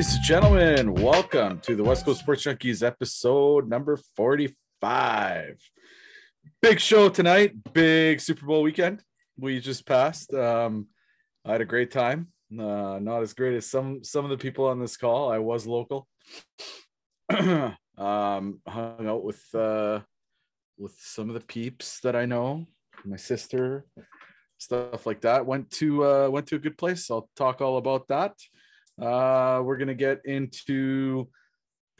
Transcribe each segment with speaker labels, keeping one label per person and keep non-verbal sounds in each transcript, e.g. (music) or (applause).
Speaker 1: Ladies and gentlemen, welcome to the West Coast Sports Junkies episode number 45. Big show tonight, big Super Bowl weekend. We just passed. Um, I had a great time. Uh, not as great as some some of the people on this call. I was local. (clears throat) um, hung out with uh, with some of the peeps that I know, my sister, stuff like that. Went to uh, went to a good place. I'll talk all about that. Uh, we're gonna get into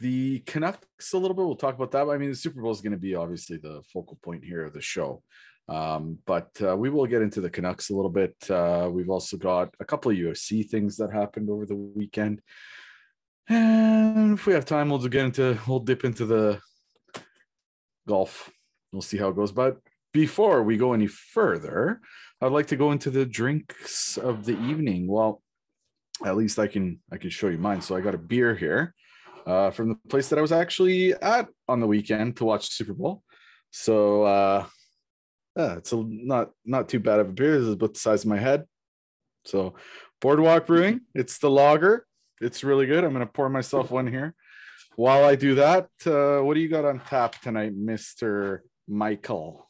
Speaker 1: the Canucks a little bit. We'll talk about that. I mean, the Super Bowl is going to be obviously the focal point here of the show. Um, but uh, we will get into the Canucks a little bit. Uh, we've also got a couple of UFC things that happened over the weekend. And if we have time, we'll get into, we'll dip into the golf. We'll see how it goes. But before we go any further, I'd like to go into the drinks of the evening. Well, at least I can I can show you mine. So I got a beer here uh, from the place that I was actually at on the weekend to watch Super Bowl. So uh, yeah, it's a, not not too bad of a beer. This is about the size of my head. So Boardwalk Brewing, it's the lager. It's really good. I'm gonna pour myself one here. While I do that, uh, what do you got on tap tonight, Mister Michael?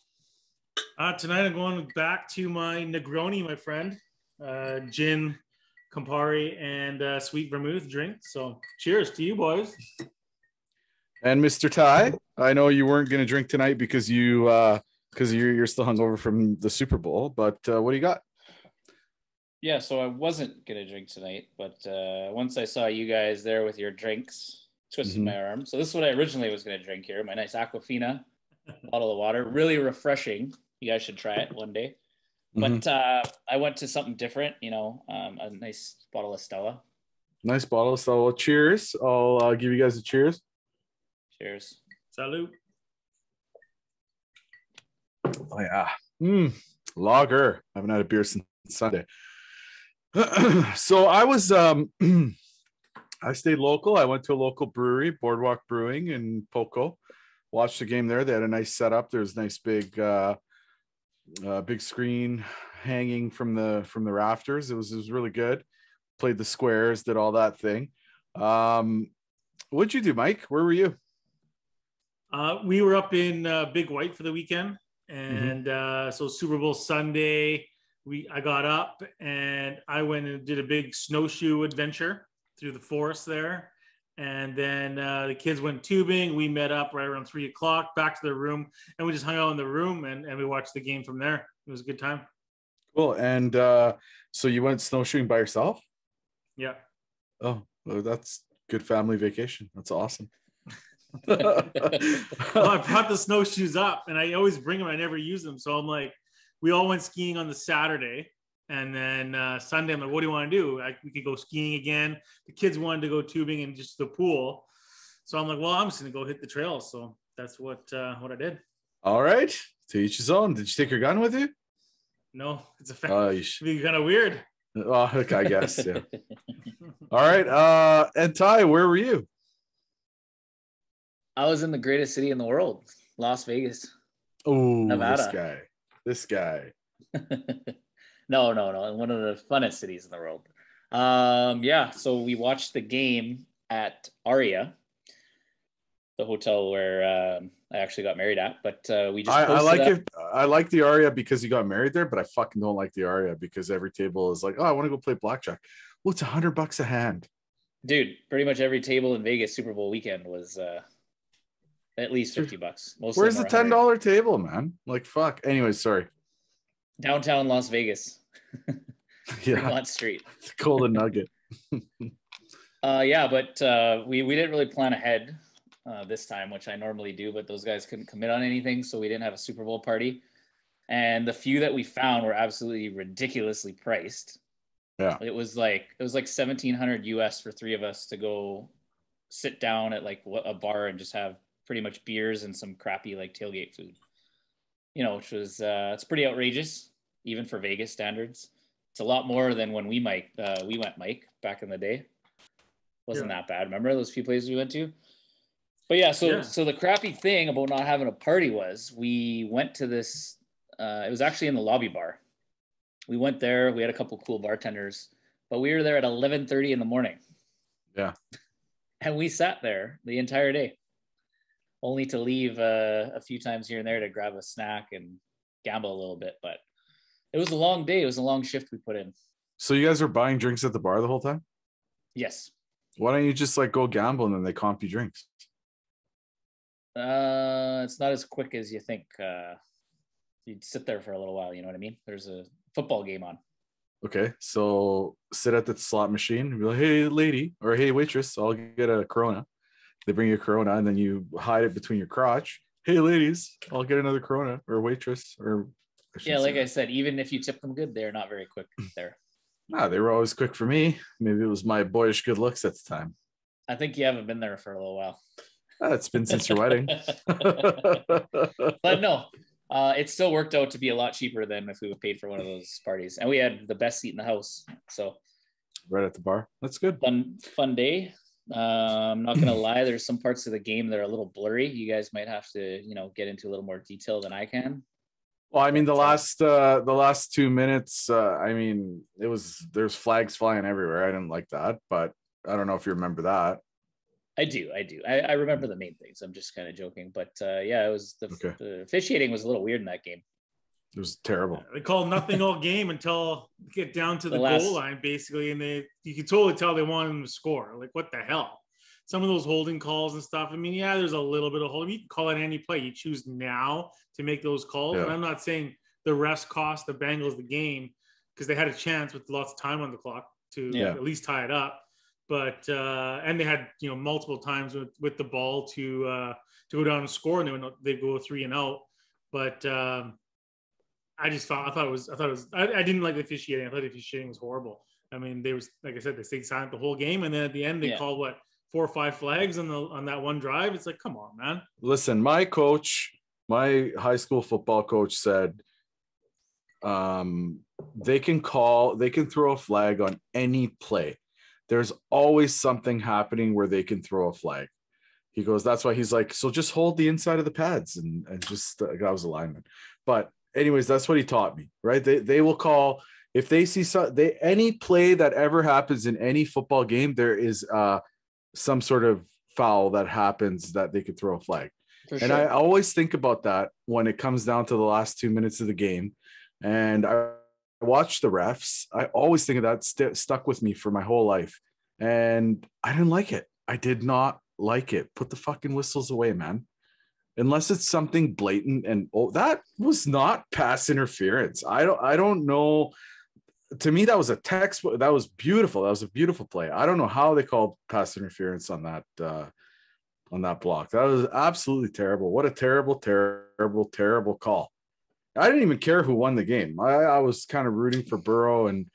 Speaker 2: Uh, tonight I'm going back to my Negroni, my friend. Uh, gin, Campari, and uh, sweet vermouth drink. So cheers to you, boys.
Speaker 1: And Mr. Ty, I know you weren't going to drink tonight because you uh because you're you're still hungover from the Super Bowl, but uh, what do you got?
Speaker 3: Yeah, so I wasn't gonna drink tonight, but uh, once I saw you guys there with your drinks, twisted
Speaker 1: Mhm.
Speaker 3: my arm. So this is what I originally was gonna drink here. My nice Aquafina bottle of water, really refreshing. You guys should try it one day.
Speaker 1: Mm-hmm.
Speaker 3: But uh, I went to something different. You know, um, a nice bottle of Stella.
Speaker 1: Nice bottle. So well, cheers. I'll uh, give you guys a cheers.
Speaker 3: Cheers.
Speaker 2: Salute.
Speaker 1: Oh yeah. Mm, lager. I haven't had a beer since Sunday. (clears throat) so I was um (clears throat) I stayed local. I went to a local brewery, Boardwalk Brewing in Poco. Watched the game there. They had a nice setup. There's nice big uh, uh big screen hanging from the from the rafters. It was it was really good. Played the squares, did all that thing. Um what'd you do, Mike? Where were you?
Speaker 2: Uh, we were up in uh, Big White for the weekend, and uh, so Super Bowl Sunday, we I got up and I went and did a big snowshoe adventure through the forest there, and then uh, the kids went tubing. We met up right around three o'clock, back to the room, and we just hung out in the room and, and we watched the game from there. It was a good time.
Speaker 1: Cool. And uh so you went snowshoeing by yourself?
Speaker 2: Yeah.
Speaker 1: Oh, well, that's good family vacation. That's awesome. (laughs)
Speaker 2: well, I brought the snowshoes up and I always bring them. I never use them. So I'm like, we all went skiing on the Saturday. And then uh, Sunday, I'm like, what do you want to do? I, we could go skiing again. The kids wanted to go tubing and just the pool. So I'm like, well, I'm just going to go hit the trails. So that's what uh, what I did.
Speaker 1: All right. To each his own. Did you take your gun with you?
Speaker 2: No, it's a fact.
Speaker 1: Oh, you
Speaker 2: It'd
Speaker 1: should. (laughs)
Speaker 2: be kind of weird.
Speaker 1: Well, okay, I guess. Yeah. (laughs) All right. Uh, and Ty, where were you?
Speaker 3: I was in the greatest city in the world, Las Vegas.
Speaker 1: Oh,
Speaker 3: Nevada.
Speaker 1: this guy. This guy. (laughs)
Speaker 3: no, no, no. One of the funnest cities in the world. Um, yeah, so we watched the game at Aria, the hotel where um, I actually got married at. But uh, we just
Speaker 1: I, I like
Speaker 3: up-
Speaker 1: it. I like the Aria because you got married there, but I fucking don't like the Aria because every table is like, oh, I want to go play blackjack. Well, it's a hundred bucks a hand.
Speaker 3: dude. Pretty much every table in Vegas Super Bowl weekend was uh, at least fifty bucks. Most
Speaker 1: Where's the $10 table, man? Like fuck. Anyways, sorry.
Speaker 3: downtown Las Vegas, (laughs)
Speaker 1: Yeah,
Speaker 3: Fremont Street. (laughs)
Speaker 1: it's golden nugget. (laughs)
Speaker 3: Uh, yeah, but uh, we we didn't really plan ahead uh, this time, which I normally do. But those guys couldn't commit on anything, so we didn't have a Super Bowl party. And the few that we found were absolutely ridiculously priced.
Speaker 1: Yeah.
Speaker 3: it was like it was like seventeen hundred US for three of us to go sit down at like a bar and just have pretty much beers and some crappy like tailgate food. You know, which was uh, it's pretty outrageous even for Vegas standards. It's a lot more than when we Mike uh, we went Mike back in the day wasn't
Speaker 2: Yeah.
Speaker 3: that bad. Remember those few places we went to? But yeah, so
Speaker 2: Yeah.
Speaker 3: so the crappy thing about not having a party was we went to this. Uh, it was actually in the lobby bar. We went there. We had a couple cool bartenders, but we were there at eleven thirty in the morning.
Speaker 1: Yeah. (laughs)
Speaker 3: And we sat there the entire day, only to leave uh, a few times here and there to grab a snack and gamble a little bit. But it was a long day. It was a long shift we put in.
Speaker 1: So you guys were buying drinks at the bar the whole time?
Speaker 3: Yes.
Speaker 1: Why don't you just like go gamble and then they comp you drinks?
Speaker 3: Uh, it's not as quick as you think. Uh, you'd sit there for a little while. You know what I mean? There's a football game on.
Speaker 1: Okay, so sit at the slot machine and be like, "Hey, lady," or "Hey, waitress, I'll get a Corona." They bring you a Corona, and then you hide it between your crotch. Hey, ladies, I'll get another Corona, or waitress, or
Speaker 3: Yeah, like I said, even if you tip them good, they're not very quick there.
Speaker 1: nah, they were always quick for me. Maybe it was my boyish good looks at the time.
Speaker 3: I think you haven't been there for a little while.
Speaker 1: Ah, it's been since your wedding. (laughs)
Speaker 3: but no, uh, it still worked out to be a lot cheaper than if we would paid for one of those parties. And we had the best seat in the house. So
Speaker 1: right at the bar. That's good.
Speaker 3: fun, fun day. Uh, I'm not gonna (laughs) lie, there's some parts of the game that are a little blurry. You guys might have to, you know, get into a little more detail than I can.
Speaker 1: Well, I mean, the last uh the last two minutes, uh, I mean, it was there's flags flying everywhere. I didn't like that, but I don't know if you remember that.
Speaker 3: I do, I do. I, I remember the main things. I'm just kind of joking, but uh, yeah, it was the,
Speaker 1: Okay.
Speaker 3: the officiating was a little weird in that game.
Speaker 1: It was terrible.
Speaker 2: They called nothing all game until get down to the,
Speaker 3: The last-
Speaker 2: goal line, basically, and they you could totally tell they wanted them to score. Like, what the hell? Some of those holding calls and stuff. I mean, yeah, there's a little bit of holding. You can call it any play. You choose now to make those calls.
Speaker 1: Yeah.
Speaker 2: And I'm not saying the refs cost the Bengals the game because they had a chance with lots of time on the clock to
Speaker 1: Yeah.
Speaker 2: at least tie it up. But uh, and they had you know multiple times with with the ball to uh, to go down and score, and they would they go three and out. But um, I just thought I thought it was I thought it was I, I didn't like the officiating. I thought the officiating was horrible. I mean, they was like I said, they stayed silent the whole game, and then at the end they
Speaker 3: Yeah.
Speaker 2: called what four or five flags on the on that one drive. It's like, come on, man.
Speaker 1: Listen, my coach, my high school football coach said um they can call, they can throw a flag on any play. There's always something happening where they can throw a flag. He goes, that's why he's like, so just hold the inside of the pads and and just uh, I was a lineman. But anyways, that's what he taught me, right? They they will call if they see so they any play that ever happens in any football game, there is uh some sort of foul that happens that they could throw a flag.
Speaker 3: For
Speaker 1: And I always think about that when it comes down to the last two minutes of the game. And I watch the refs. I always think of that st- stuck with me for my whole life. And I didn't like it. I did not like it. Put the fucking whistles away, man. Unless it's something blatant and oh, that was not pass interference. I don't I don't know. To me, that was a textbook. That was beautiful. That was a beautiful play. I don't know how they called pass interference on that uh on that block. That was absolutely terrible. What a terrible, terrible, terrible call. I didn't even care who won the game. I, I was kind of rooting for Burrow and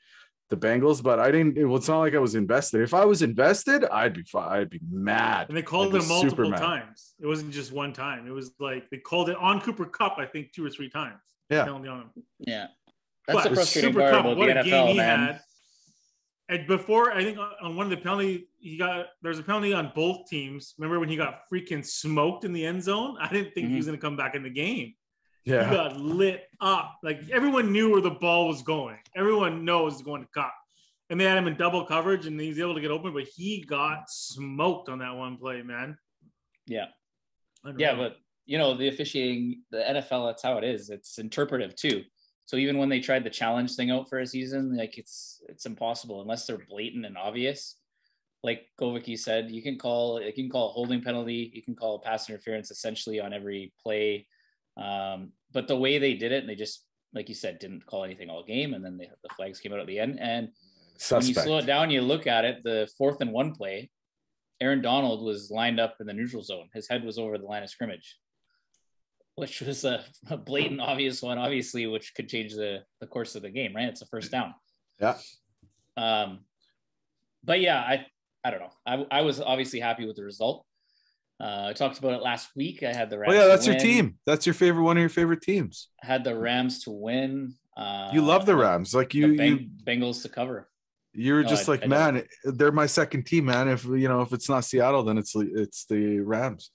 Speaker 1: the Bengals, but I didn't. It, well, it's not like I was invested. If I was invested, I'd be I'd be mad.
Speaker 2: And they called
Speaker 1: I'd
Speaker 2: it multiple
Speaker 1: mad.
Speaker 2: times. It wasn't just one time. It was like they called it on Cooper Kupp, I think, two or three times.
Speaker 1: Yeah.
Speaker 2: On him.
Speaker 3: yeah, that's
Speaker 2: But
Speaker 3: the frustrating
Speaker 2: Super
Speaker 3: part
Speaker 2: Kupp,
Speaker 3: about the
Speaker 2: what a
Speaker 3: NFL,
Speaker 2: game he
Speaker 3: man.
Speaker 2: had. And before, I think on- on one of the penalty, he got there's a penalty on both teams. Remember when he got freaking smoked in the end zone? I didn't think he was
Speaker 3: Mm-hmm.
Speaker 2: going to come back in the game.
Speaker 1: Yeah,
Speaker 2: He got lit up. Like everyone knew where the ball was going. Everyone knows it's going to Kupp. And they had him in double coverage, and he was able to get open, but he got smoked on that one play, man.
Speaker 3: Yeah,
Speaker 2: Unreal.
Speaker 3: yeah, but you know the officiating, the NFL, that's how it is. It's interpretive too. So even when they tried the challenge thing out for a season, like it's it's impossible unless they're blatant and obvious. Like Govicki said, you can call you can call a holding penalty, you can call a pass interference essentially on every play. Um, but the way they did it, and they just like you said, didn't call anything all game, and then they, the flags came out at the end. And when you slow it down, you look at it, the fourth and one play, Aaron Donald was lined up in the neutral zone. His head was over the line of scrimmage, which was a, a blatant, obvious one, obviously, which could change the, the course of the game, right? It's a first down.
Speaker 1: Yeah.
Speaker 3: Um, but yeah, I I don't know. I, I was obviously happy with the result. Uh, I talked about it last week. I had the Rams.
Speaker 1: Oh yeah,
Speaker 3: to
Speaker 1: that's your team. That's your favorite one of your favorite teams.
Speaker 3: Had the Rams to win. Uh,
Speaker 1: You love the Rams, like you. you
Speaker 3: Bengals to cover.
Speaker 1: you're
Speaker 3: No,
Speaker 1: just
Speaker 3: I-
Speaker 1: like,
Speaker 3: I don't.
Speaker 1: man, they're my second team, man. If you know, if it's not Seattle, then it's it's the Rams.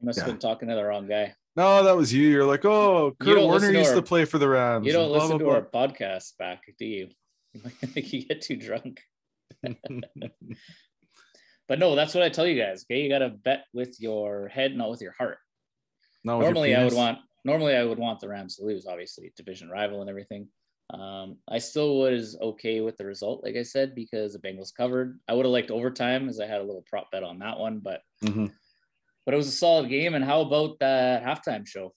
Speaker 3: You must have been talking to the wrong guy.
Speaker 1: No, that was you. You're like, oh, Kurt Warner
Speaker 3: to
Speaker 1: used
Speaker 3: our-
Speaker 1: to play for the Rams.
Speaker 3: You don't
Speaker 1: blah,
Speaker 3: listen to
Speaker 1: blah,
Speaker 3: our podcast back, do you? I (laughs) think you get too drunk. (laughs) But no, that's what I tell you guys. Okay, you got to bet with your head, not with your heart.
Speaker 1: No, with your
Speaker 3: normally, I would want normally I would want the Rams to lose. Obviously, division rival and everything. Um, I still was okay with the result, like I said, because the Bengals covered. I would have liked overtime, as I had a little prop bet on that one, but
Speaker 1: Mhm.
Speaker 3: But it was a solid game. And how about that halftime show?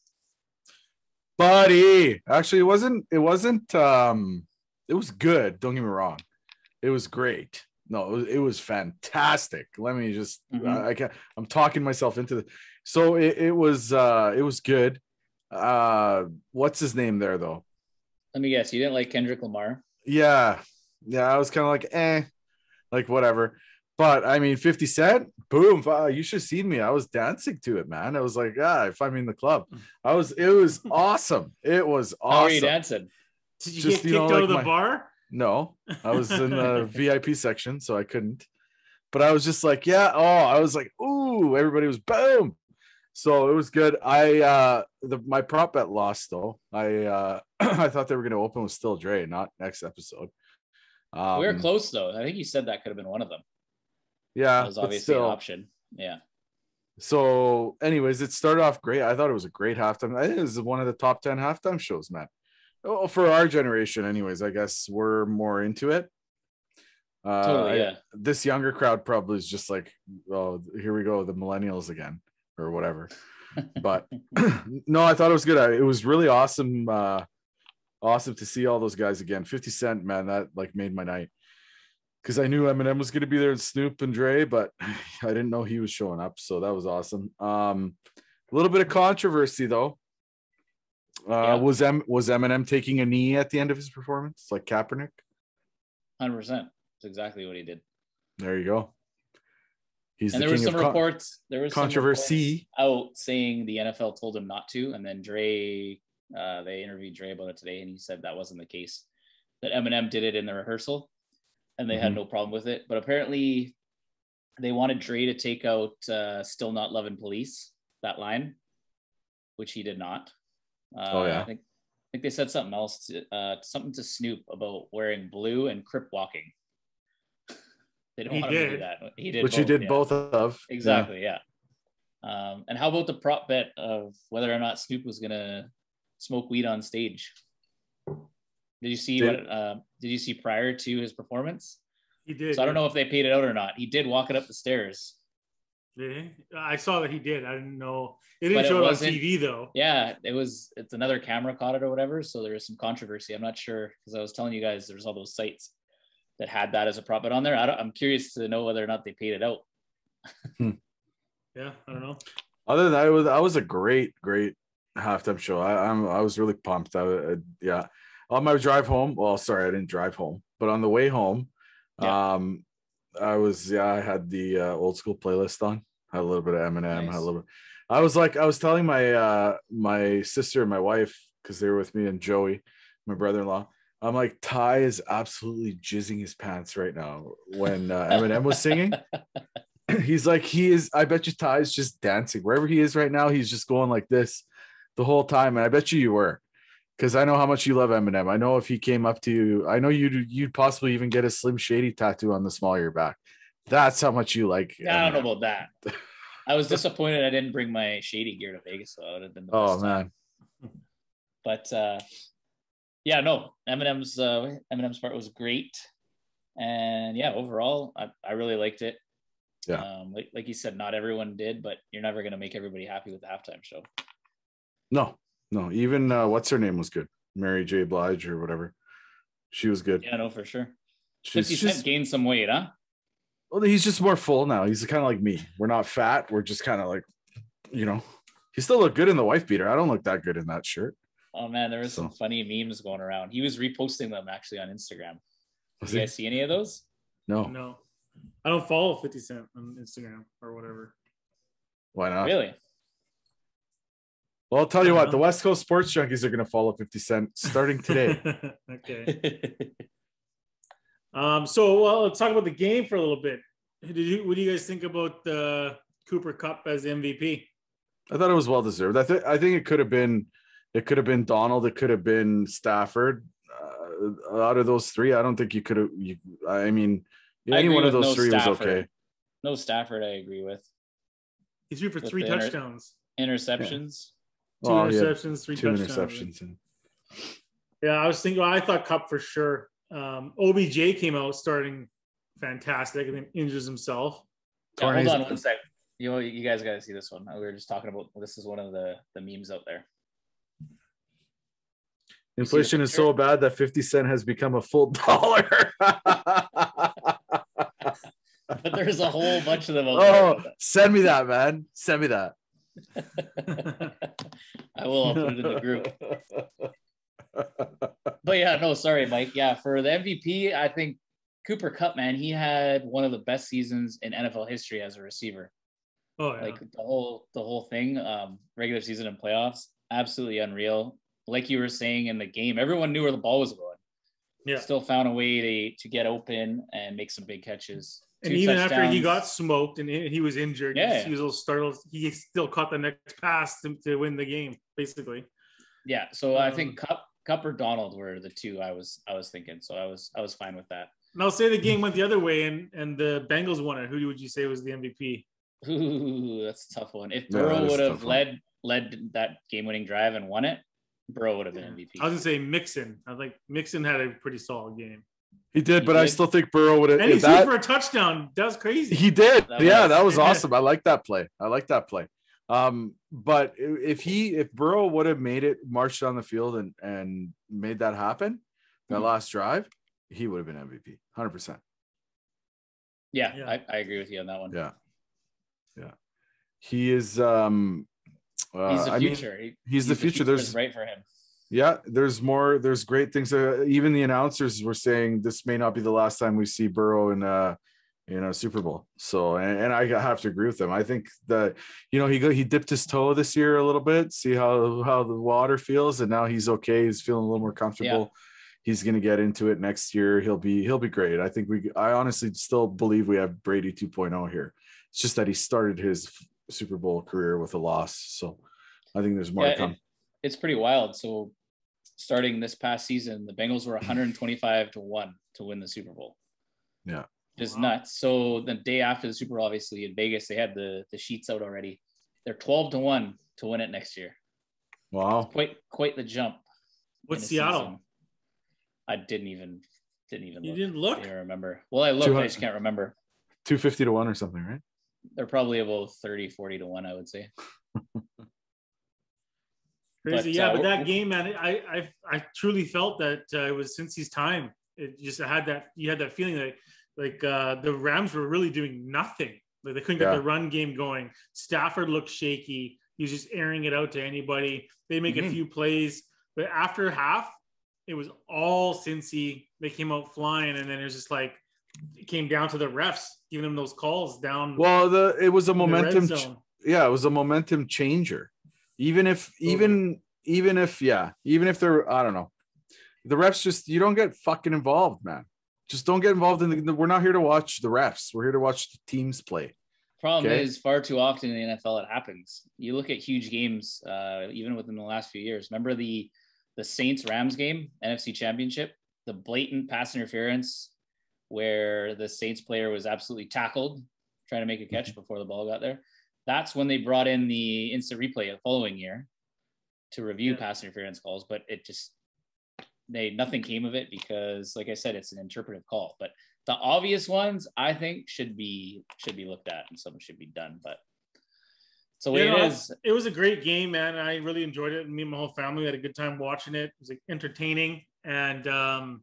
Speaker 1: buddy. Actually, it wasn't. It wasn't. Um, it was good. Don't get me wrong. It was great. No, it was, it was fantastic. Let me just.
Speaker 3: Mhm.
Speaker 1: I, I can't. I'm talking myself into the. So it, it was. Uh, it was good. Uh, what's his name there though?
Speaker 3: Let me guess, you didn't like Kendrick Lamar?
Speaker 1: Yeah, yeah. I was kind of like, eh, like whatever. But I mean, 50 Cent, boom. Wow, you should have seen me. I was dancing to it, man. I was like, ah, find me in the club. I was, it was (laughs) awesome. It was
Speaker 3: How are you dancing?
Speaker 2: Did you
Speaker 1: Just,
Speaker 2: get
Speaker 1: you
Speaker 2: kicked
Speaker 1: know,
Speaker 2: out
Speaker 1: like
Speaker 2: of the
Speaker 1: my-
Speaker 2: bar?
Speaker 1: No, I was in the (laughs) VIP section, so I couldn't. But I was just like, yeah. Oh, I was like, ooh, everybody was boom. So it was good. I uh the my prop bet lost though. I uh (clears throat) I thought they were gonna open with still Dre, not next episode. Um,
Speaker 3: we were close though. I think you said that could have been one of them.
Speaker 1: Yeah,
Speaker 3: That was obviously
Speaker 1: still.
Speaker 3: an option. Yeah.
Speaker 1: So, anyways, it started off great. I thought it was a great halftime. I think it was one of the top 10 halftime shows, man. Oh, for our generation, anyways, I guess we're more into it. Uh,
Speaker 3: Totally,
Speaker 1: I-
Speaker 3: yeah.
Speaker 1: this younger crowd probably is just like, oh, here we go, the millennials again, or whatever. (laughs) But (clears throat) no, I thought it was good. I, it was really awesome. Uh, awesome to see all those guys again. 50 Cent, man, that like made my night. Because I knew Eminem was going to be there and Snoop and Dre, but (laughs) I didn't know he was showing up. So that was awesome. Um, a little bit of controversy though. Uh,
Speaker 3: Yeah.
Speaker 1: Was M was Eminem taking a knee at the end of his performance, like Kaepernick?
Speaker 3: Hundred percent. That's exactly what he did.
Speaker 1: There you go. He's
Speaker 3: and
Speaker 1: the
Speaker 3: there was some
Speaker 1: con-
Speaker 3: reports. There was some
Speaker 1: controversy.
Speaker 3: out saying the NFL told him not to, and then Dre, uh, they interviewed Dre about it today, and he said that wasn't the case. That Eminem did it in the rehearsal, and they had
Speaker 1: Mhm.
Speaker 3: no problem with it. But apparently, they wanted Dre to take out uh, "Still Not Loving Police" that line, which he did not. Uh,
Speaker 1: Oh, yeah.
Speaker 3: I think I think they said something else, to, uh, something to Snoop about wearing blue and crip walking. (laughs) they don't
Speaker 2: He
Speaker 3: want him to do
Speaker 2: did.
Speaker 3: that. He did,
Speaker 1: which he
Speaker 3: both,
Speaker 1: did
Speaker 3: yeah.
Speaker 1: both of. Yeah.
Speaker 3: Exactly, yeah. Um, and how about the prop bet of whether or not Snoop was gonna smoke weed on stage? Did you see
Speaker 1: Did-
Speaker 3: what? Uh, did you see prior to his performance?
Speaker 2: He did.
Speaker 3: So I don't know if they paid it out or not. He did walk it up the stairs.
Speaker 2: Did he? I saw that he did. I didn't know. It didn't
Speaker 3: it
Speaker 2: show it on TV though.
Speaker 3: Yeah, it was. It's another camera caught it or whatever. So there was some controversy. I'm not sure because I was telling you guys there's all those sites that had that as a prop bet on there. I don't, I'm curious to know whether or not they paid it out.
Speaker 2: Yeah, I don't know.
Speaker 1: Other than that, it was that was a great, great halftime show. I, I'm I was really pumped. I, I yeah. On my drive home, well, sorry, I didn't drive home, but on the way home,
Speaker 3: Yeah.
Speaker 1: um, I was yeah, I had the uh, old school playlist on. Had a little bit of Eminem. Had
Speaker 3: Nice.
Speaker 1: a little bit. I was like, I was telling my uh my sister and my wife because they were with me and Joey, my brother-in-law. I'm like, Ty is absolutely jizzing his pants right now when uh, Eminem was singing (laughs) (clears throat) he's like he is i bet you ty's just dancing wherever he is right now he's just going like this the whole time and i bet you you were because i know how much you love eminem i know if he came up to you i know you'd you'd possibly even get a slim shady tattoo on the small of your back that's how much you like
Speaker 3: I don't know about that. (laughs) I was disappointed I didn't bring my shady gear to Vegas. So that would have been the
Speaker 1: oh
Speaker 3: best time.
Speaker 1: man
Speaker 3: But uh, yeah, no, Eminem's uh, Eminem's part was great, and yeah, overall, I, I really liked it.
Speaker 1: Yeah.
Speaker 3: um, like like you said, not everyone did, but you're never gonna make everybody happy with the halftime show.
Speaker 1: no no even uh, what's her name was good mary j blige or whatever she was good
Speaker 3: Yeah, no, for sure.
Speaker 1: she's
Speaker 3: Fifty
Speaker 1: just
Speaker 3: gained some weight, huh?
Speaker 1: well he's just more full now he's kind of like me we're not fat we're just kind of like you know he still look good in the wife beater i don't look that good in that shirt
Speaker 3: Oh man, there was some funny memes going around. He was reposting them actually on Instagram.
Speaker 1: Was
Speaker 3: Did you
Speaker 1: he?
Speaker 3: guys see any of those?
Speaker 1: no
Speaker 2: No, I don't follow 50 Cent on Instagram or whatever.
Speaker 1: why not
Speaker 3: Really?
Speaker 1: Well, I'll tell you what,
Speaker 2: Uh-huh.
Speaker 1: the West Coast sports junkies are going to follow 50 Cent starting today. (laughs)
Speaker 2: okay. Um. So, well, let's talk about the game for a little bit. Did you? What do you guys think about the Cooper Kupp as MVP?
Speaker 1: I thought it was well deserved. I think I think it could have been, it could have been Donald. It could have been Stafford. Uh, out of those three, I don't think you could have. You, I mean, any
Speaker 3: agree
Speaker 1: one of those
Speaker 3: no
Speaker 1: three
Speaker 3: Stafford.
Speaker 1: was okay.
Speaker 3: No Stafford, I agree with.
Speaker 2: He threw for
Speaker 3: With
Speaker 2: three
Speaker 3: the inter-
Speaker 2: touchdowns,
Speaker 3: Interceptions.
Speaker 2: Two
Speaker 1: Well, he had
Speaker 2: interceptions, three
Speaker 1: two
Speaker 2: touchdowns.
Speaker 1: interceptions. and-
Speaker 2: Yeah, I was thinking. Well, I thought Kupp for sure. Um, OBJ came out starting fantastic and then injures himself.
Speaker 3: Yeah, hold on one sec. You know, you guys got to see this one. We were just talking about. This is one of the the memes out there.
Speaker 1: Inflation is so bad that 50 cent has become a full dollar. (laughs)
Speaker 3: But there's a whole bunch of them out
Speaker 1: oh, send me that, man. Send me that. (laughs)
Speaker 3: I will I'll put it in the group. But yeah, no, sorry, Mike. Yeah, for the MVP, I think Cooper Kupp, man, he had one of the best seasons in NFL history as a receiver.
Speaker 2: Oh yeah.
Speaker 3: Like the whole the whole thing, um, regular season and playoffs, absolutely unreal. Like you were saying in the game, everyone knew where the ball was going.
Speaker 2: yeah.
Speaker 3: Still found a way to to get open and make some big catches.
Speaker 2: And
Speaker 3: Two
Speaker 2: even after he got smoked and he he was injured,
Speaker 3: Yeah.
Speaker 2: he was a little startled. He still caught the next pass to, to win the game, basically.
Speaker 3: Yeah, so I
Speaker 2: Um,
Speaker 3: think Kupp Kupp or Donald were the two I was I was thinking. So I was I was fine with that.
Speaker 2: And I'll say the game went the other way, and and the Bengals won it. Who would you say was the MVP?
Speaker 3: Ooh, that's a tough one. If
Speaker 1: Yeah,
Speaker 3: Burrow
Speaker 1: that is a
Speaker 3: would have
Speaker 1: tough one.
Speaker 3: led led that game winning drive and won it, Burrow would have been MVP.
Speaker 2: I was
Speaker 3: MVP.
Speaker 2: gonna say Mixon. I think Mixon had a pretty solid game,
Speaker 1: He did,
Speaker 3: He
Speaker 1: but I still think Burrow would have.
Speaker 2: and he threw
Speaker 1: that,
Speaker 2: for a touchdown. That was crazy.
Speaker 1: he did.
Speaker 3: That
Speaker 1: yeah,
Speaker 3: was-
Speaker 1: that was
Speaker 2: Yeah.
Speaker 1: awesome. I like that play. I like that play. Um, but if he, if Burrow would have made it, marched down the field and and made that happen, that
Speaker 3: Mhm.
Speaker 1: last drive, he would have been MVP, hundred percent.
Speaker 3: yeah,
Speaker 2: Yeah.
Speaker 3: I, I agree with you on that one.
Speaker 1: Yeah, yeah. He is. Um, uh,
Speaker 3: He's the
Speaker 1: I mean,
Speaker 3: future.
Speaker 1: He's the future.
Speaker 3: That's
Speaker 1: There's
Speaker 3: right for him.
Speaker 1: Yeah, there's more. There's great things. Uh, even the announcers were saying this may not be the last time we see Burrow in uh in a Super Bowl. So, and, and I have to agree with them. I think that you know he go, he dipped his toe this year a little bit, see how how the water feels, and now he's okay. He's feeling a little more comfortable. He's going to get into it next year. He'll be he'll be great. I think we. I honestly still believe we have Brady 2.0 here. It's just that he started his Super Bowl career with a loss. So, I think there's more
Speaker 3: Yeah,
Speaker 1: to come.
Speaker 3: it- it's pretty wild. So starting this past season, the Bengals were 125 to 1 to win the Super Bowl.
Speaker 1: Yeah.
Speaker 3: Just
Speaker 2: Wow.
Speaker 3: nuts. So the day after the Super Bowl, obviously in Vegas, they had the the sheets out already. They're 12 to 1 to win it next year.
Speaker 1: Wow.
Speaker 3: Quite quite the jump.
Speaker 2: What's Seattle?
Speaker 3: season. I didn't even didn't even
Speaker 2: You
Speaker 3: look.
Speaker 2: didn't look.
Speaker 3: Didn't remember. Well, I looked, I just can't remember.
Speaker 1: 250 to 1 or something, right?
Speaker 3: They're probably about 30, 40 to 1, I would say. (laughs)
Speaker 2: Crazy,
Speaker 3: But,
Speaker 2: yeah.
Speaker 3: uh,
Speaker 2: but that game, man, I I I truly felt that uh, it was since his time. It just had that you had that feeling that like uh, the Rams were really doing nothing. Like they couldn't get
Speaker 1: Yeah.
Speaker 2: the run game going. Stafford looked shaky. He was just airing it out to anybody. They make a
Speaker 1: Mhm.
Speaker 2: few plays, but after half, it was all Cincy. They came out flying, and then it was just like it came down to the refs giving them those calls down.
Speaker 1: Well, the it was a
Speaker 2: in the red
Speaker 1: momentum. ch- yeah, it was a momentum changer. Even if, even, even if, yeah, even if they're, I don't know, the refs just you don't get fucking involved, man. Just don't get involved in the. We're not here to watch the refs. We're here to watch the teams play.
Speaker 3: Problem
Speaker 1: Okay.
Speaker 3: is, far too often in the NFL it happens. You look at huge games, uh, even within the last few years. Remember the the Saints Rams game, NFC Championship, the blatant pass interference where the Saints player was absolutely tackled trying to make a catch before the ball got there. That's when they brought in the instant replay the following year to review
Speaker 2: Yeah.
Speaker 3: pass interference calls, but it just they nothing came of it because, like I said, it's an interpretive call. But the obvious ones, I think, should be should be looked at and something should be done. But so the way
Speaker 2: Yeah,
Speaker 3: it
Speaker 2: no,
Speaker 3: is.
Speaker 2: It was a great game, man. I really enjoyed it. Me and my whole family had a good time watching it. It was like, entertaining, and um,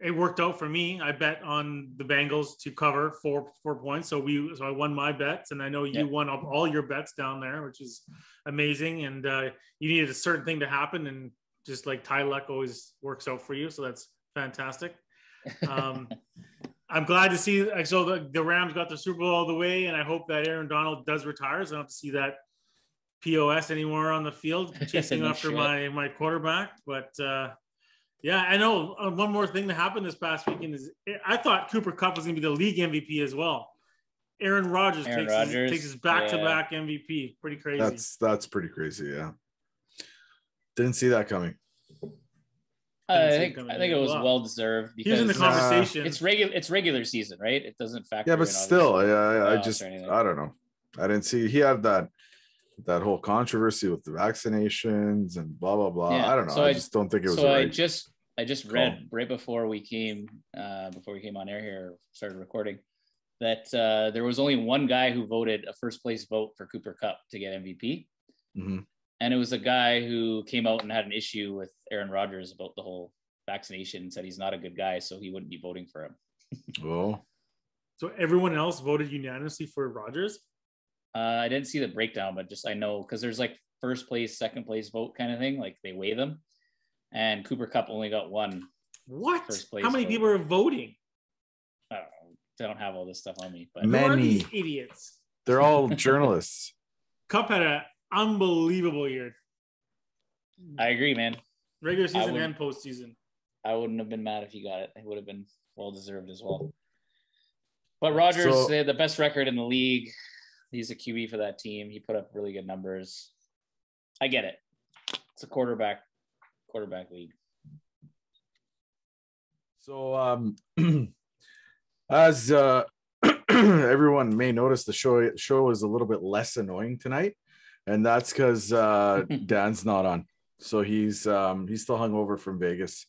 Speaker 2: it worked out for me. I bet on the Bengals to cover four four points, so we so I won my bets, and I know you
Speaker 3: Yeah.
Speaker 2: won up all your bets down there, which is amazing. And uh, you needed a certain thing to happen, and just like Ty luck always works out for you, so that's fantastic. Um, (laughs) I'm glad to see. like, So the, the Rams got the Super Bowl all the way, and I hope that Aaron Donald does retire. So I don't have to see that POS anymore on the field (laughs) chasing after
Speaker 3: shit.
Speaker 2: my my quarterback. But uh, yeah, I know. Uh, one more thing that happened this past weekend is I thought Cooper Kupp was going to be the league MVP as well. Aaron Rodgers,
Speaker 3: Aaron
Speaker 2: takes,
Speaker 3: Rodgers,
Speaker 2: His, takes his back to back MVP. Pretty crazy.
Speaker 1: That's that's pretty crazy. Yeah, didn't see that coming.
Speaker 3: I
Speaker 2: Didn't see him
Speaker 3: think
Speaker 2: coming
Speaker 3: I think it was
Speaker 2: Wow.
Speaker 3: well deserved
Speaker 2: He was in the
Speaker 3: because
Speaker 1: Uh,
Speaker 2: conversation.
Speaker 3: it's regular it's regular season, right? It doesn't factor.
Speaker 1: Yeah,
Speaker 3: in,
Speaker 1: but still, yeah, I
Speaker 3: playoffs
Speaker 1: just. I don't know. I didn't see he had that that whole controversy with the vaccinations and blah blah blah.
Speaker 3: Yeah,
Speaker 1: I don't know.
Speaker 3: so
Speaker 1: I,
Speaker 3: I-
Speaker 1: just don't think it was
Speaker 3: so
Speaker 1: the
Speaker 3: I
Speaker 1: right.
Speaker 3: just I just
Speaker 1: call.
Speaker 3: read right before we came uh, before we came on air here started recording that uh, there was only one guy who voted a first place vote for Cooper Kupp to get MVP,
Speaker 1: Mhm.
Speaker 3: and it was a guy who came out and had an issue with Aaron Rodgers about the whole vaccination and said he's not a good guy, so he wouldn't be voting for him.
Speaker 1: Oh,
Speaker 2: so everyone else voted unanimously for Rodgers.
Speaker 3: Uh, I didn't see the breakdown, but just I know because there's like first place, second place vote kind of thing, like they weigh them, and Cooper Kupp only got one.
Speaker 2: What?
Speaker 3: First place
Speaker 2: How many
Speaker 3: vote.
Speaker 2: people are voting?
Speaker 3: I don't know. I don't have all this stuff on me, but
Speaker 2: Who are
Speaker 1: Many.
Speaker 2: these idiots?
Speaker 1: they're all (laughs) journalists.
Speaker 2: Kupp had an unbelievable year,
Speaker 3: I agree, man.
Speaker 2: regular season
Speaker 3: would-
Speaker 2: and postseason.
Speaker 3: I wouldn't have been mad if he got it. It would have been well deserved as well. But Rodgers,
Speaker 1: So-
Speaker 3: they had the best record in the league. He's a QB for that team. He put up really good numbers. I get it. It's a quarterback quarterback league.
Speaker 1: So, um, (clears throat) as uh, (clears throat) everyone may notice, the show show is a little bit less annoying tonight, and that's because uh, (laughs) Dan's not on. So he's um, he's still hungover from Vegas.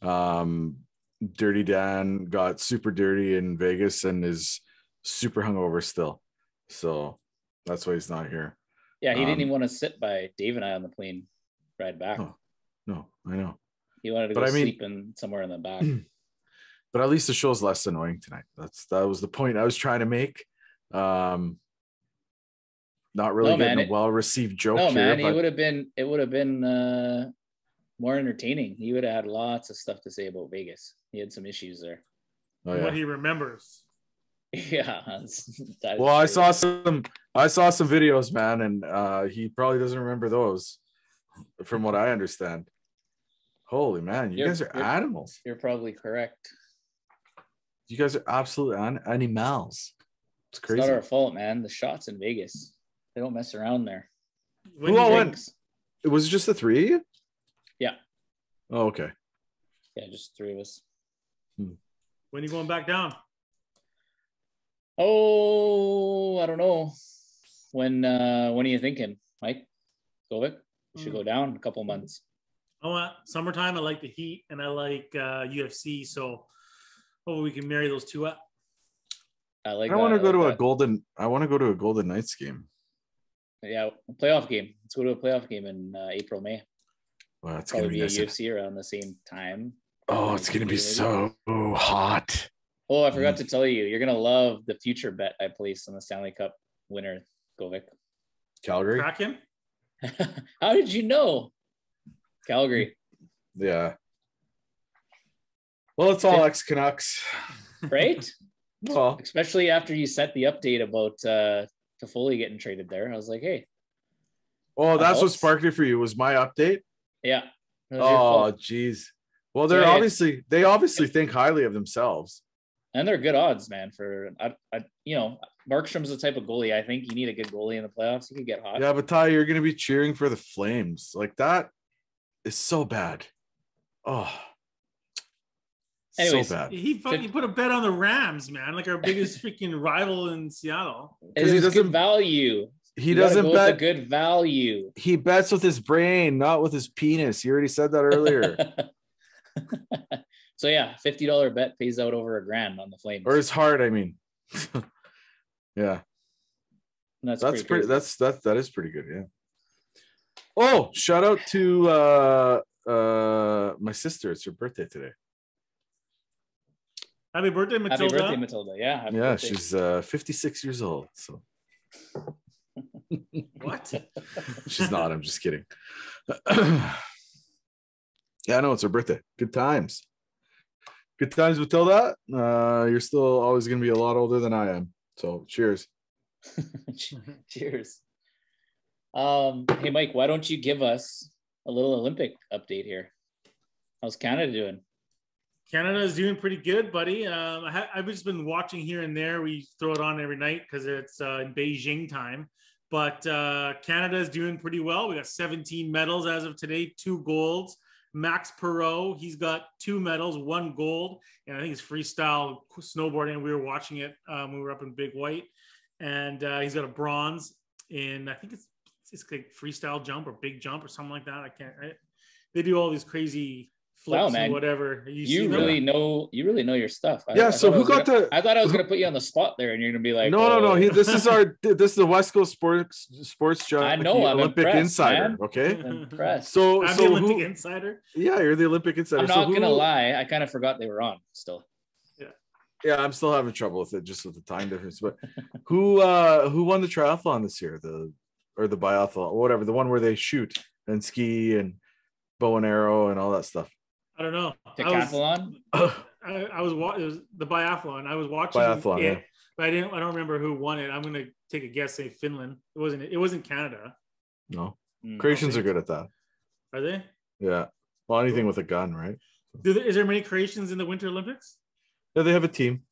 Speaker 1: Um, Dirty Dan got super dirty in Vegas and is super hungover still. So that's why he's not here.
Speaker 3: Yeah, he
Speaker 1: Um,
Speaker 3: didn't even want to sit by Dave and I on the plane ride back.
Speaker 1: Oh. No, I know.
Speaker 3: He wanted to
Speaker 1: But
Speaker 3: go
Speaker 1: I mean-
Speaker 3: sleep in somewhere in the back. (clears throat)
Speaker 1: but at least the show's less annoying tonight. That's that was the point I was trying to make. Um, not really
Speaker 3: No,
Speaker 1: getting
Speaker 3: it-
Speaker 1: a well received joke
Speaker 3: no,
Speaker 1: here,
Speaker 3: man, he
Speaker 1: but
Speaker 3: would have been. It would have been uh, more entertaining. He would have had lots of stuff to say about Vegas. He had some issues there.
Speaker 1: oh, yeah.
Speaker 2: What he remembers. (laughs)
Speaker 3: Yeah. that's- that is
Speaker 1: well, I saw some I saw some videos, man, and uh, he probably doesn't remember those, from what I understand. Holy man, you
Speaker 3: You're-
Speaker 1: guys are
Speaker 3: you're-
Speaker 1: animals.
Speaker 3: You're probably correct.
Speaker 1: You guys are absolute an- animals. It's
Speaker 3: It's
Speaker 1: crazy.
Speaker 3: not our fault, man. The shots in Vegas, they don't mess around there.
Speaker 2: When
Speaker 1: Who all went? It was just the three of you?
Speaker 3: Yeah.
Speaker 1: Oh, okay.
Speaker 3: Yeah, just three of us.
Speaker 2: when are you going back down?
Speaker 3: Oh, I don't know. When uh when are you thinking, Mike? Govik? We should
Speaker 2: Hmm.
Speaker 3: go down a couple months.
Speaker 2: Oh, want summertime. I like the heat and I like uh, UFC. So hopefully we can marry those two up.
Speaker 3: I like
Speaker 1: I want to go
Speaker 3: like
Speaker 1: to a golden. I want to go to a Golden Knights game.
Speaker 3: yeah playoff game. Let's go to a playoff game in uh, April, May.
Speaker 1: Well, it's gonna
Speaker 3: Probably
Speaker 1: be
Speaker 3: be a
Speaker 1: nice.
Speaker 3: UFC around the same time.
Speaker 1: Oh, it's gonna be so hot.
Speaker 3: Oh, I
Speaker 1: Mm.
Speaker 3: forgot to tell you, you're gonna love the future bet I placed on the Stanley Cup winner, Govik.
Speaker 1: Calgary.
Speaker 2: Kraken. (laughs)
Speaker 3: How did you know? Calgary,
Speaker 1: Yeah. Well, it's all ex Canucks. (laughs)
Speaker 3: right?
Speaker 1: Well,
Speaker 3: Especially after you set the update about uh Toffoli getting traded there. I was like, hey,
Speaker 1: well, that's what sparked it for you. Was my update?
Speaker 3: yeah. that was your
Speaker 1: Oh, geez. Well, they're
Speaker 3: Yeah,
Speaker 1: obviously they obviously think highly of themselves.
Speaker 3: and they're good odds, man. For I, I, you know, Markstrom's the type of goalie. I think you need a good goalie in the playoffs. He could get hot.
Speaker 1: Yeah, but Ty, you're gonna be cheering for the Flames. Like that is so bad. Oh,
Speaker 3: Anyways,
Speaker 1: so bad.
Speaker 2: He fucking put a bet on the Rams, man. Like our biggest freaking rival in Seattle.
Speaker 3: And
Speaker 1: 'Cause he doesn't-
Speaker 3: good value.
Speaker 1: He
Speaker 3: You
Speaker 1: doesn't
Speaker 3: go with
Speaker 1: bet.
Speaker 3: good value.
Speaker 1: He bets with his brain, not with his penis. You already said that earlier. (laughs)
Speaker 3: so yeah, fifty dollar bet pays out over a grand on the Flames.
Speaker 1: or his heart. I mean, (laughs) yeah.
Speaker 3: And that's,
Speaker 1: that's
Speaker 3: pretty.
Speaker 1: pretty that's that that is pretty good yeah oh shout out to uh uh my sister it's her birthday today
Speaker 2: Happy birthday, Matilda.
Speaker 3: Happy birthday, Matilda. Yeah. happy
Speaker 1: yeah
Speaker 3: birthday.
Speaker 1: she's uh 56 years old so (laughs)
Speaker 2: What?
Speaker 1: she's not i'm just kidding (clears throat) yeah i know it's her birthday good times good times matilda uh you're still always gonna be a lot older than i am so cheers (laughs)
Speaker 3: Cheers. Um, hey Mike, why don't you give us a little Olympic update here? How's Canada doing?
Speaker 2: Canada is doing pretty good, buddy. Um, I ha- I've just been watching here and there. We throw it on every night because it's uh, in Beijing time. But uh, Canada is doing pretty well. We got 17 medals as of today, two golds. Max Parrot, he's got two medals, one gold, and I think it's freestyle snowboarding. We were watching it. Um, we were up in Big White, and uh, he's got a bronze in I think it's it's like freestyle jump or big jump or something like that. I can't. I, they do all these crazy flips
Speaker 3: Wow,
Speaker 2: and whatever. You,
Speaker 3: You,
Speaker 2: see them?
Speaker 3: really know. You really know your stuff. I-
Speaker 1: Yeah,
Speaker 3: I
Speaker 1: so who got
Speaker 3: gonna-
Speaker 1: the-
Speaker 3: I thought I was gonna put you on the spot there, and you're gonna be like,
Speaker 1: no, no, no.
Speaker 3: "Oh."
Speaker 1: He, this is our this is the West Coast Sports Sports Junkie
Speaker 3: I know, I'm
Speaker 1: Olympic Insider.
Speaker 3: man.
Speaker 1: Okay,
Speaker 3: I'm (laughs) impressed.
Speaker 1: so
Speaker 2: I'm the
Speaker 1: so
Speaker 2: Olympic
Speaker 1: who,
Speaker 2: insider.
Speaker 1: yeah, you're the Olympic Insider.
Speaker 3: I'm
Speaker 1: So
Speaker 3: not
Speaker 1: who-
Speaker 3: gonna lie. I kind of forgot they were on still.
Speaker 1: Yeah. Yeah, I'm still having trouble with it just with the time difference. But who uh who won the triathlon this year? The or the biathlon, or whatever, the one where they shoot and ski and bow and arrow and all that stuff.
Speaker 2: I don't know. I was,
Speaker 3: Decathlon. (coughs)
Speaker 2: I, I was wa- it was the biathlon. I was watching
Speaker 1: Biathlon,
Speaker 2: it,
Speaker 1: yeah.
Speaker 2: but I didn't. I don't remember who won it. I'm gonna take a guess. Say Finland. It wasn't. It wasn't Canada.
Speaker 1: no,
Speaker 3: Mm.
Speaker 1: Croatians are good at that.
Speaker 2: Are they?
Speaker 1: Yeah, well, anything with a gun, right?
Speaker 2: Do there, is there many Croatians in the Winter Olympics?
Speaker 1: Yeah, they have a team.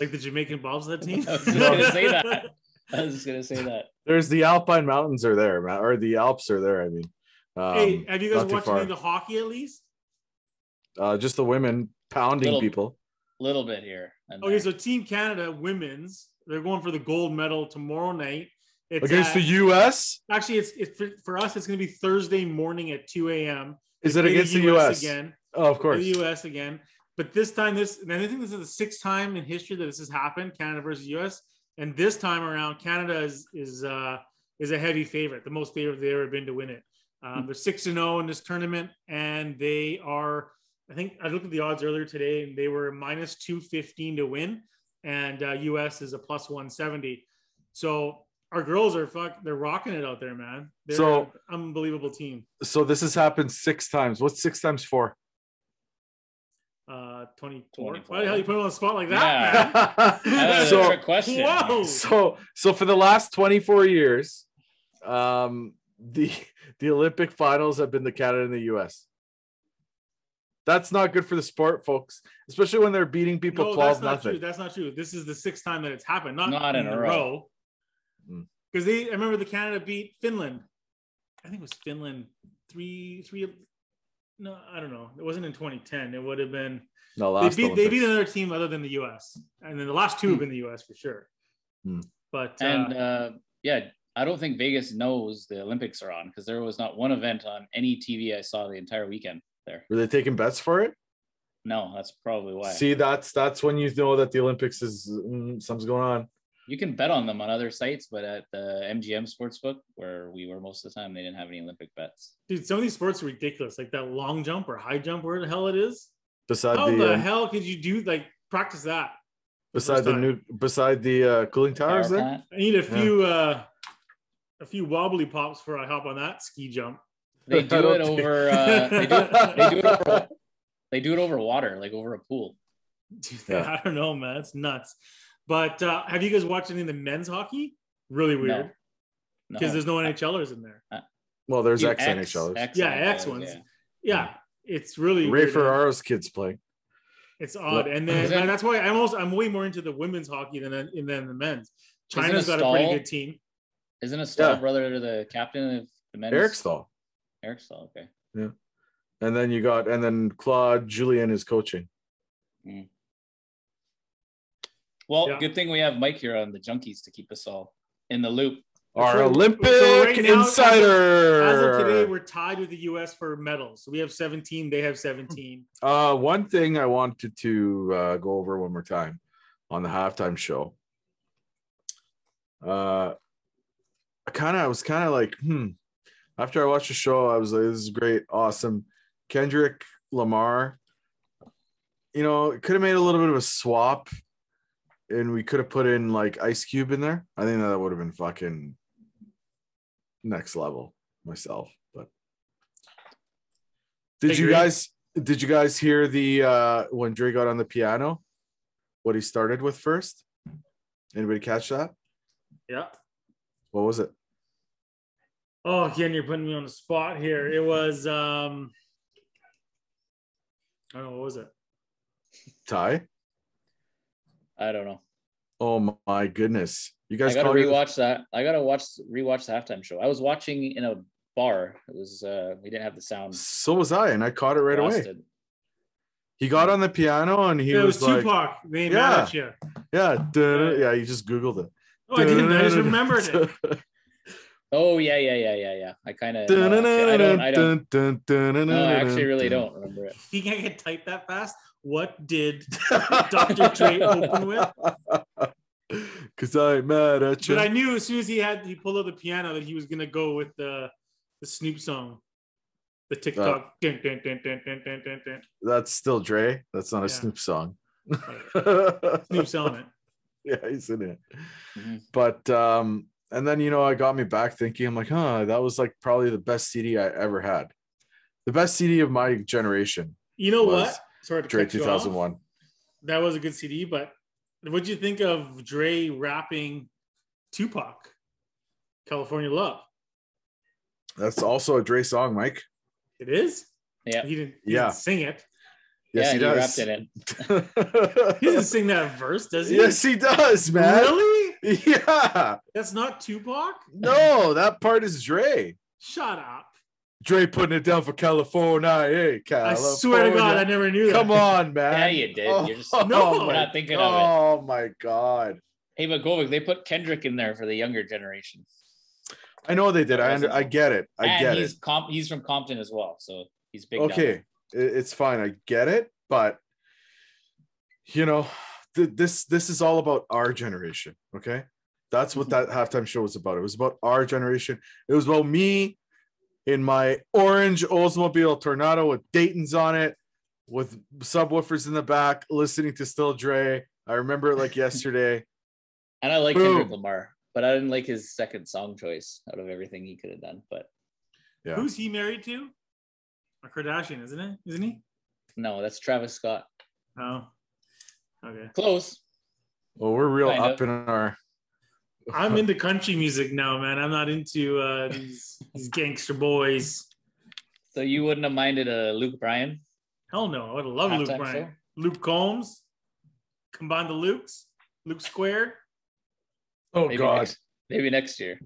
Speaker 2: Like the Jamaican bobsled (laughs) team?
Speaker 3: I was gonna say that. (laughs) (laughs) I was just gonna say that.
Speaker 1: There's the Alpine Mountains are there, ma- or the Alps are there. I mean, um,
Speaker 2: hey, have you guys watched any of the hockey at least?
Speaker 1: uh, just the women pounding
Speaker 3: Little-
Speaker 1: people.
Speaker 3: little bit here.
Speaker 2: Okay,
Speaker 3: there.
Speaker 2: so Team Canada women's, they're going for the gold medal tomorrow night. It's
Speaker 1: Against
Speaker 2: at-
Speaker 1: the U.S.
Speaker 2: actually it's it's for, for us. It's going to be Thursday morning at 2 a.m.
Speaker 1: Is it
Speaker 2: Play
Speaker 1: against the U.S.
Speaker 2: again?
Speaker 1: Oh, of course.
Speaker 2: the U.S. again. But this time, this and I think this is the sixth time in history that this has happened, Canada versus U.S. And this time around, Canada is is uh, is a heavy favorite, the most favorite they've ever been to win it. Um, they're six and zero in this tournament, and they are. I think I looked at the odds earlier today, and they were minus two fifteen to win, and uh, U.S. is a plus one seventy. So our girls are fuck, they're rocking it out there, man. They're
Speaker 1: So-
Speaker 2: an unbelievable team.
Speaker 1: So this has happened six times. What's six times four?
Speaker 2: Uh, 24.
Speaker 3: 24.
Speaker 2: Why the hell you put them on the spot like that, man? (laughs)
Speaker 3: That was a
Speaker 1: so
Speaker 3: trick question.
Speaker 2: Whoa.
Speaker 1: so so for the last 24 years um the the olympic finals have been the canada and the us that's not good for the sport folks especially when they're beating people
Speaker 2: No,
Speaker 1: 12
Speaker 2: that's not true. That's not true. This is the sixth time that it's happened, not,
Speaker 3: Not in a row.
Speaker 1: Hmm.
Speaker 2: Because they, I remember the Canada beat Finland. I think it was Finland three, three. No, I don't know. It wasn't in 2010. It would have been.
Speaker 1: no
Speaker 2: They
Speaker 1: last
Speaker 2: beat, they beat another team other than the U.S. And then the last two have
Speaker 1: Hmm.
Speaker 2: been the U.S. for sure.
Speaker 1: Hmm.
Speaker 2: But uh,
Speaker 3: And uh, yeah, I don't think Vegas knows the Olympics are on because there was not one event on any TV I saw the entire weekend there.
Speaker 1: were they taking bets for it
Speaker 3: No, that's probably why.
Speaker 1: see that's that's when you know that the olympics is mm, something's going on
Speaker 3: You can bet on them on other sites, but at the MGM Sportsbook, where we were most of the time, they didn't have any Olympic bets.
Speaker 2: dude, some of these sports are ridiculous. Like that long jump or high jump, where the hell it is.
Speaker 1: beside
Speaker 2: How
Speaker 1: the,
Speaker 2: the
Speaker 1: um,
Speaker 2: hell could you do like practice that? the
Speaker 1: beside
Speaker 2: first
Speaker 1: the new beside the uh, cooling towers there
Speaker 3: plant.
Speaker 2: I need a
Speaker 1: Yeah.
Speaker 2: few uh a few wobbly pops before I hop on that ski jump.
Speaker 3: They (laughs) do it
Speaker 1: think-
Speaker 3: over. Uh, they, do, they do it over. (laughs) They do it over water, like over a pool.
Speaker 2: Dude,
Speaker 1: Yeah. (laughs)
Speaker 2: I don't know, man. It's nuts. But uh, have you guys watched any of the men's hockey? Really weird because
Speaker 3: No.
Speaker 2: there's no NHLers in there.
Speaker 1: well there's
Speaker 3: Few
Speaker 1: ex nhlers
Speaker 2: Yeah, X
Speaker 3: NHLers,
Speaker 2: ones.
Speaker 3: yeah.
Speaker 2: Yeah, it's really
Speaker 1: ray
Speaker 2: weird.
Speaker 1: ferraro's kids play.
Speaker 2: It's odd, and then
Speaker 3: Is it-
Speaker 2: and that's why I'm also I'm way more into the women's hockey than than the men's.
Speaker 3: Isn't
Speaker 2: China's
Speaker 3: a
Speaker 2: got a pretty good team.
Speaker 3: Isn't a Staal
Speaker 1: Yeah.
Speaker 3: brother to the captain of the men's?
Speaker 1: eric staal
Speaker 3: Eric Staal. Okay. Yeah.
Speaker 1: And then you got and then claude julien is coaching
Speaker 3: Well,
Speaker 2: Yeah.
Speaker 3: good thing we have Mike here on the junkies to keep us all in the loop.
Speaker 1: our
Speaker 2: So-
Speaker 1: olympic
Speaker 2: so right now, as of-
Speaker 1: insider
Speaker 2: As of today, we're tied with the U.S. for medals. So we have 17, they have 17.
Speaker 1: Uh, one thing I wanted to uh, go over one more time on the halftime show. Uh, I kind of, I was kind of like, hmm. After I watched the show, I was like, this is great, awesome. Kendrick Lamar, you know, it could have made a little bit of a swap, and we could have put in like Ice Cube in there. I think that would have been fucking next level myself, but. Did you guys did you guys hear the uh when Dre got on the piano? What he started with first? Anybody catch that?
Speaker 2: Yeah.
Speaker 1: What was it?
Speaker 2: Oh, again, you're putting me on the spot here. It was um I don't know, what was it?
Speaker 1: Ty?
Speaker 3: I don't know.
Speaker 1: Oh my goodness. You guys I
Speaker 3: gotta
Speaker 1: call your-
Speaker 3: rewatch that. I gotta watch rewatch the halftime show. I was watching in a bar. It was uh we didn't have the sound.
Speaker 1: So was I, and I caught it right away. He got on the piano and he
Speaker 2: it
Speaker 1: was,
Speaker 2: was,
Speaker 1: like,
Speaker 2: Tupac. They
Speaker 1: Yeah.
Speaker 2: mad at you.
Speaker 1: "Yeah, da-da-da." yeah." You just googled it.
Speaker 2: Oh, I didn't. I just remembered it.
Speaker 3: Oh yeah, yeah, yeah, yeah, yeah. I kind of. I don't. I don't. No, I actually really don't remember it.
Speaker 2: He can't get typed that fast. What did Dr. Dre open with?
Speaker 1: Cause I'm mad at you.
Speaker 2: But I knew as soon as he had he pulled out the piano that he was gonna go with the the Snoop song, the TikTok. Dun, dun, dun, dun, dun, dun, dun, dun.
Speaker 1: That's still Dre. That's not a Snoop song.
Speaker 2: Snoop's on it. (laughs)
Speaker 1: yeah, he's in it.
Speaker 3: Mhm.
Speaker 1: But um, and then you know, I got me back thinking, I'm like, huh, that was like probably the best CD I ever had. The best CD of my generation,
Speaker 2: You know
Speaker 1: Was
Speaker 2: what? Sorry to
Speaker 1: Dre
Speaker 2: cut you off.
Speaker 1: 2001.
Speaker 2: That was a good CD, but what'd you think of Dre rapping Tupac, California Love?
Speaker 1: That's also a Dre song, Mike.
Speaker 2: It is.
Speaker 3: Yeah.
Speaker 2: He didn't. He
Speaker 1: Yeah.
Speaker 2: didn't sing it.
Speaker 1: Yes,
Speaker 3: yeah,
Speaker 1: he
Speaker 3: he
Speaker 1: does.
Speaker 3: rapped in it. (laughs)
Speaker 2: He doesn't sing that verse, does he?
Speaker 1: yes, he does, man.
Speaker 2: Really? (laughs)
Speaker 1: Yeah.
Speaker 2: That's not Tupac.
Speaker 1: No, that part is Dre.
Speaker 2: Shut up.
Speaker 1: Dre putting it down for California. Hey, California.
Speaker 2: I swear to God, I never knew that.
Speaker 1: Come on, (laughs) man.
Speaker 3: Yeah, you did. You're just- oh,
Speaker 2: No. (laughs)
Speaker 1: my
Speaker 3: We're not thinking of it.
Speaker 1: Oh my god.
Speaker 3: Hey, but Govik, they put Kendrick in there for the younger generation.
Speaker 1: I know they did. I under, I get it. I
Speaker 3: and
Speaker 1: get
Speaker 3: he's
Speaker 1: it.
Speaker 3: comp he's from Compton as well, so he's big.
Speaker 1: Okay,
Speaker 3: there.
Speaker 1: it- it's fine. I get it, but you know, th- this this is all about our generation. Okay, that's what that halftime show was about. It was about our generation. It was about me in my orange Oldsmobile Toronado with Dayton's on it, with subwoofers in the back, listening to Still Dre. I remember it like (laughs) yesterday.
Speaker 3: And I like
Speaker 1: Boom.
Speaker 3: Kendrick Lamar, but I didn't like his second song choice out of everything he could have done. But
Speaker 1: Yeah.
Speaker 2: Who's he married to? A Kardashian, isn't it? Isn't he?
Speaker 3: no, that's Travis Scott.
Speaker 2: Oh. Okay.
Speaker 3: Close.
Speaker 1: Well, we're real
Speaker 3: Kind
Speaker 1: up
Speaker 3: of.
Speaker 1: in our.
Speaker 2: I'm (laughs) into country music now, man. I'm not into uh, these these gangster boys.
Speaker 3: So you wouldn't have minded a Luke Bryan?
Speaker 2: Hell no. I would love Luke Bryan.
Speaker 3: show?
Speaker 2: Luke Combs. Combine the Lukes. Luke Squared.
Speaker 1: Oh
Speaker 3: Maybe next, maybe next year.